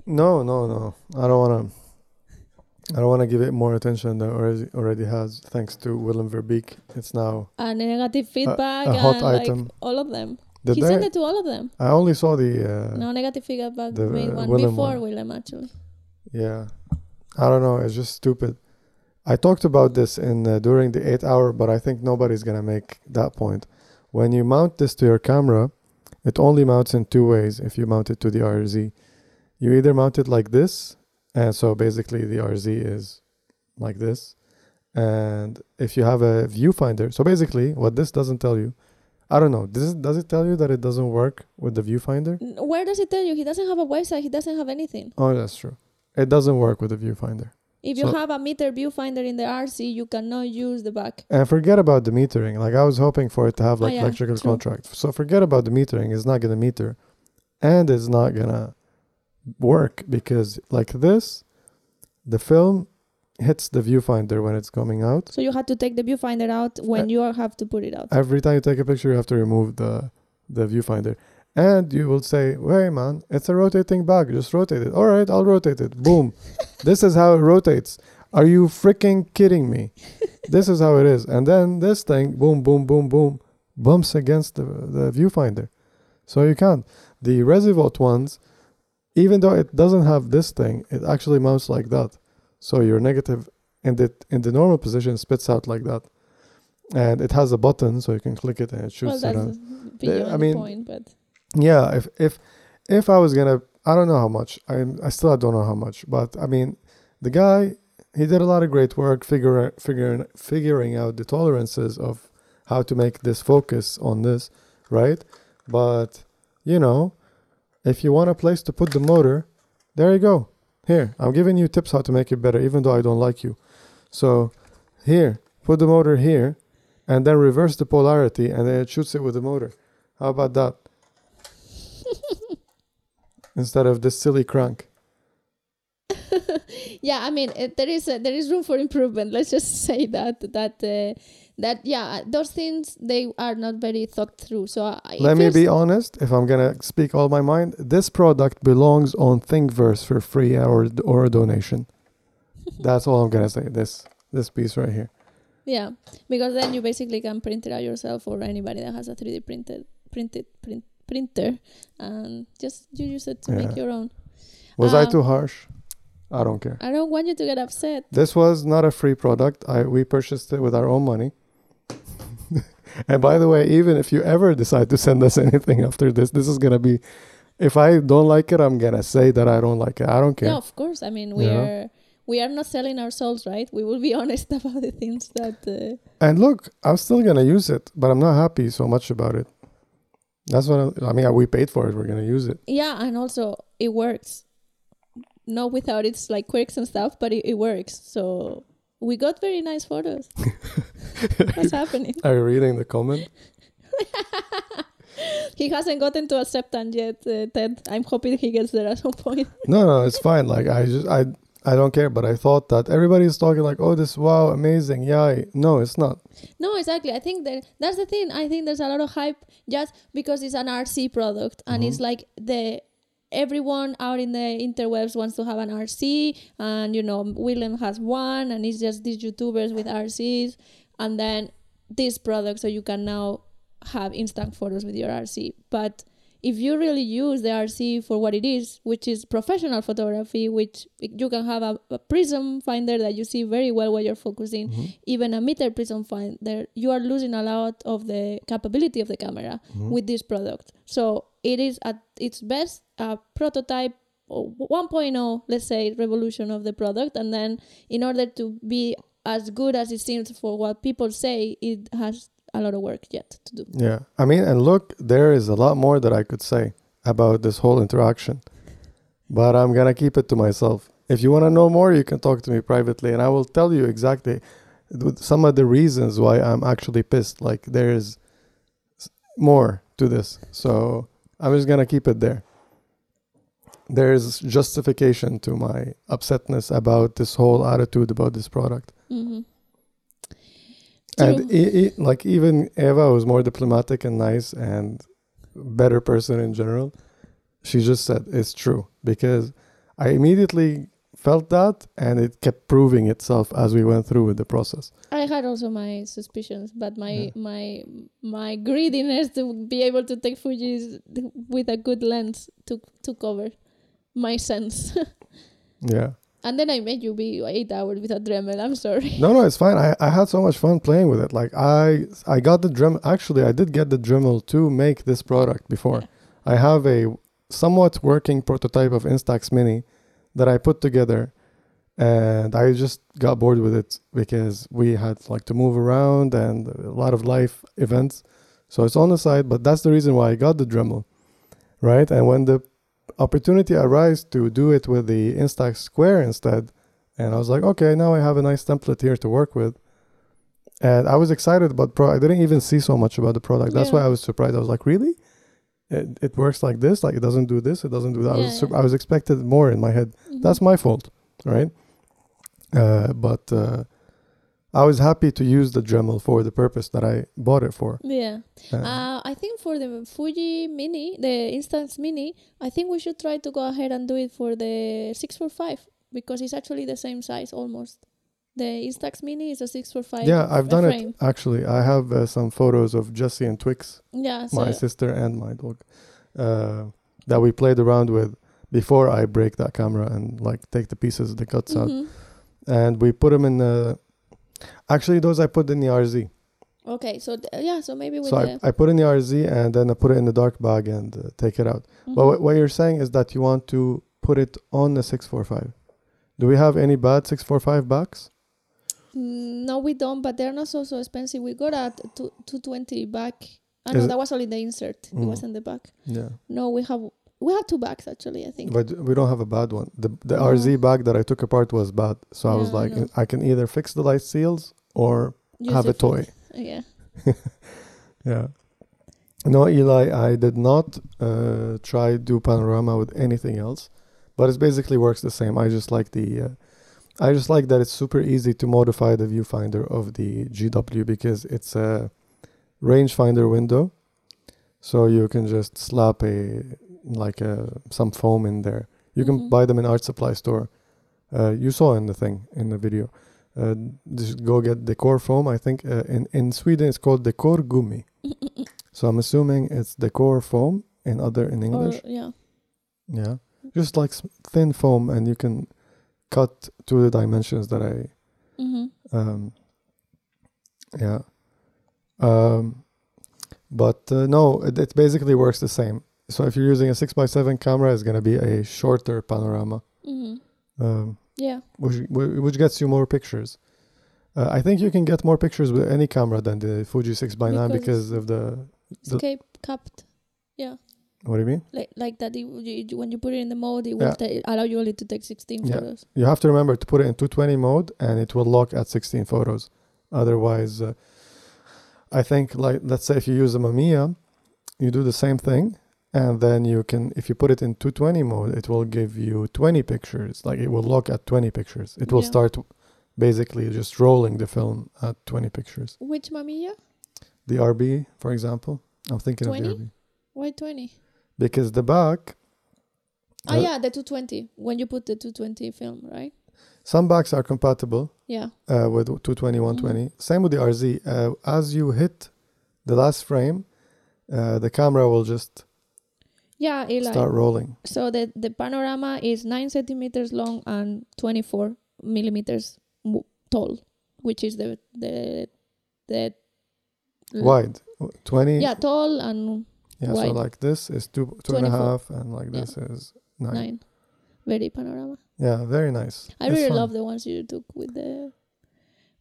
No, no, no. I don't want to. I don't want to give it more attention than already already has. Thanks to Willem Verbeek, it's now. a negative feedback a hot and like item. all of them. Did he they? sent it to all of them. I only saw the. Uh, no negative feedback the, uh, one Willem before one. Willem actually. Yeah, I don't know. It's just stupid. I talked about this in uh, during the eight hour, but I think nobody's gonna make that point. When you mount this to your camera, it only mounts in two ways. If you mount it to the RZ, you either mount it like this, and so basically the RZ is like this, and if you have a viewfinder, so basically what this doesn't tell you, I don't know. Does it, does it tell you that it doesn't work with the viewfinder? Where does it tell you? He doesn't have a website. He doesn't have anything. Oh, that's true. It doesn't work with the viewfinder. If you So- have a meter viewfinder in the RZ, you cannot use the back. And forget about the metering. Like I was hoping for it to have Oh, like yeah, electrical true. contract. So forget about the metering. It's not gonna meter, and it's not gonna work because like this, the film hits the viewfinder when it's coming out. So you had to take the viewfinder out when Uh, you have to put it out. Every time you take a picture, you have to remove the the viewfinder, and you will say, "Hey man, it's a rotating bag. Just rotate it. All right, I'll rotate it. Boom. this is how it rotates. Are you freaking kidding me? this is how it is. And then this thing, boom, boom, boom, boom, bumps against the, the viewfinder. So you can't. The Resivolt ones, even though it doesn't have this thing, it actually mounts like that. So your negative in the in the normal position spits out like that. And it has a button so you can click it and it well, shoots it that's out. beyond I mean- point, but Yeah, if if if I was gonna, I don't know how much. I I still don't know how much, but I mean, the guy he did a lot of great work figure figuring figuring out the tolerances of how to make this focus on this, right? But you know, if you want a place to put the motor, there you go. Here, I'm giving you tips how to make it better, even though I don't like you. So here, put the motor here, and then reverse the polarity, and then it shoots it with the motor. How about that? Instead of this silly crank. yeah, I mean, it, there is a, there is room for improvement. Let's just say that that uh, that yeah, those things they are not very thought through. So I, Let me be honest, if I'm gonna speak all my mind, this product belongs on Thingiverse for free or or a donation. That's all I'm gonna say. This this piece right here. Yeah, because then you basically can print it out yourself or anybody that has a 3D printed printed print printer and just you use it to make your own. Was I Um, too harsh? I don't care. I don't want you to get upset. This was not a free product. I we purchased it with our own money. and by the way, even if you ever decide to send us anything after this, this is gonna be. If I don't like it, I'm gonna say that I don't like it. I don't care. No, of course. I mean, we You know? are we are not selling our souls, right? We will be honest about the things that. Uh, And look, I'm still gonna use it, but I'm not happy so much about it. That's what I, I mean. We paid for it. We're gonna use it. yeah, and also it works. Not without its like quirks and stuff, but it, it works. So we got very nice photos. What's happening? Are you reading the comment? He hasn't gotten to acceptance yet, uh, Ted. I'm hoping he gets there at some point. No, no, it's fine. Like I just I I don't care. But I thought that everybody's talking like, oh, this wow, amazing, yeah. No, it's not. No, exactly. I think that that's the thing. I think there's a lot of hype just because it's an RZ product and it's mm-hmm. like the everyone out in the interwebs wants to have an RZ and you know Willem has one and it's just these YouTubers with RZs and then this product so you can now have instant photos with your RZ. But if you really use the RZ for what it is, which is professional photography, which you can have a, a prism finder that you see very well while you're focusing, Mm-hmm. even a meter prism finder, you are losing a lot of the capability of the camera Mm-hmm. with this product. So it is at its best a prototype 1.0, let's say, revolution of the product. And then in order to be as good as it seems for what people say, it has a lot of work yet to do. Yeah, I mean, and look, there is a lot more that I could say about this whole interaction, but I'm gonna keep it to myself. If you want to know more, you can talk to me privately, and I will tell you exactly some of the reasons why I'm actually pissed. Like there is more to this, so I'm just gonna keep it there. There is justification to my upsetness about this whole attitude about this product. hmm And e- e- like even Eva was more diplomatic and nice and better person in general. She just said it's true because I immediately felt that and it kept proving itself as we went through with the process. I had also my suspicions, but my Yeah. my my greediness to be able to take Fuji's with a good lens took took over my sense. Yeah. And then I made you be eight hours without Dremel. I'm sorry. No, no, it's fine. I, I had so much fun playing with it. Like I I got the Dremel. Actually, I did get the Dremel to make this product before. Yeah. I have a somewhat working prototype of Instax Mini that I put together, and I just got bored with it because we had like to move around and a lot of life events. So it's on the side, but that's the reason why I got the Dremel, right? And when the opportunity arise to do it with the Instax Square instead, and I was like, okay, now I have a nice template here to work with. And I was excited about pro. I didn't even see so much about the product. That's Yeah. why I was surprised. I was like, really? It, it works like this? Like it doesn't do this? It doesn't do that? I was sur- yeah. I was expected more in my head. Mhm. That's my fault, right? Uh, but uh, I was happy to use the Dremel for the purpose that I bought it for. yeah. Uh, Uh, I think for the Fuji Mini, the Instax Mini, I think we should try to go ahead and do it for the 645 because it's actually the same size almost. The Instax Mini is a 645. yeah, I've done frame. it actually. I have uh, some photos of Jesse and Twix Yeah, so my sister and my dog uh, that we played around with before I break that camera and like take the pieces, the cuts out, Mhm. and we put them in the. Actually, those I put in the RZ. Okay, so th- yeah, so maybe with So the I, I put in the RZ and then I put it in the dark bag and uh, take it out. But Mhm. what, what you're saying is that you want to put it on the 645. Do we have any bad 645 backs? Mm, no, we don't, but they're not so so expensive. We got at two two twenty back. I Is know that was only the insert. It Mm. wasn't the back. Yeah. No, we have we have two bags actually. I think. But we don't have a bad one. The the No. RZ bag that I took apart was bad. So I was like, know. I can either fix the light seals or Use have a toy. Yeah. Yeah. No, Eli, I did not uh, try do panorama with anything else, but it basically works the same. I just like the, uh, I just like that it's super easy to modify the viewfinder of the GW because it's a rangefinder window, so you can just slap a like a some foam in there. You can Mhm. buy them in art supply store. Uh, you saw in the thing in the video. Uh, just go get decor foam. I think uh, in in Sweden it's called decor gummi. So I'm assuming it's decor foam in other in English. Or, yeah. yeah, just like thin foam, and you can cut to the dimensions that I. hmm Um, yeah. Um, but uh, no, it, it basically works the same. So if you're using a six x seven camera, it's gonna be a shorter panorama, hmm um, Yeah. which which gets you more pictures. Uh, I think you can get more pictures with any camera than the Fuji six x nine Because- of the. The- Escape capped. Yeah. What do you mean? Like like that. It, you, when you put it in the mode, it will Yeah. allow you only to take sixteen Yeah. photos. You have to remember to put it in 220 mode and it will lock at 16 photos. Otherwise, uh, I think like let's say if you use a Mamiya, you do the same thing and then you can if you put it in 220 mode, it will give you 20 pictures. Like it will look at 20 pictures. It will Yeah. start basically just rolling the film at 20 pictures. Which Mamiya? The RB, for example, I'm thinking 20? of the RB Why twenty? because the back Ah, Uh, yeah, the two twenty. When you put the two twenty film, right? some backs are compatible Yeah. uh, with 220 120 same with the rz uh, as you hit the last frame uh, the camera will just Yeah, Eli. start rolling So the the panorama is nine centimeters long and twenty four millimeters tall, which is the the the wide 20 Yeah, tall and yeah so like this is two two and a half and like Yeah. this is nine. nine. Very panorama. yeah very nice I It's really fun. love the ones you took with the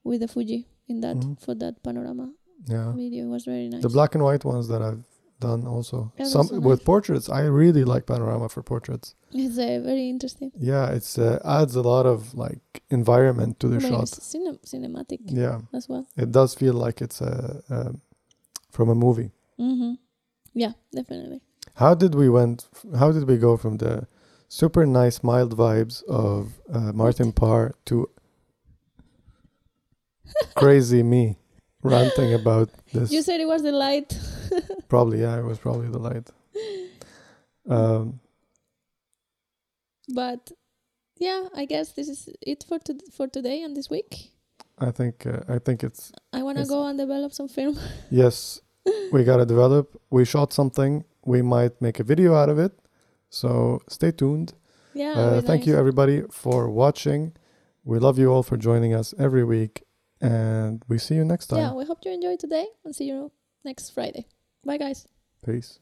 with the Fuji in that Mhm. for that panorama yeah video. It was very nice. the black and white ones that i've done also Yeah, some those are with nice. portraits i really like panorama for portraits It's uh, very interesting. yeah it's uh, adds a lot of like environment to the mean, shot cinematic yeah as well. it does feel like it's a, a from a movie Mm-hmm. Yeah, definitely. How did we went? How did we go from the super nice, mild vibes of uh, Martin Parr to crazy me ranting about this? You said it was the light. probably, yeah, it was probably the light. Um, But yeah, I guess this is it for to- for today and this week. I think uh, I think it's I want to go and develop some film. yes. We gotta develop. We shot something. We might make a video out of it. So stay tuned. Yeah. Uh, thank you, everybody, for watching. We love you all for joining us every week, and we see you next time. Yeah, we hope you enjoyed today and see you next Friday. Bye, guys. Peace.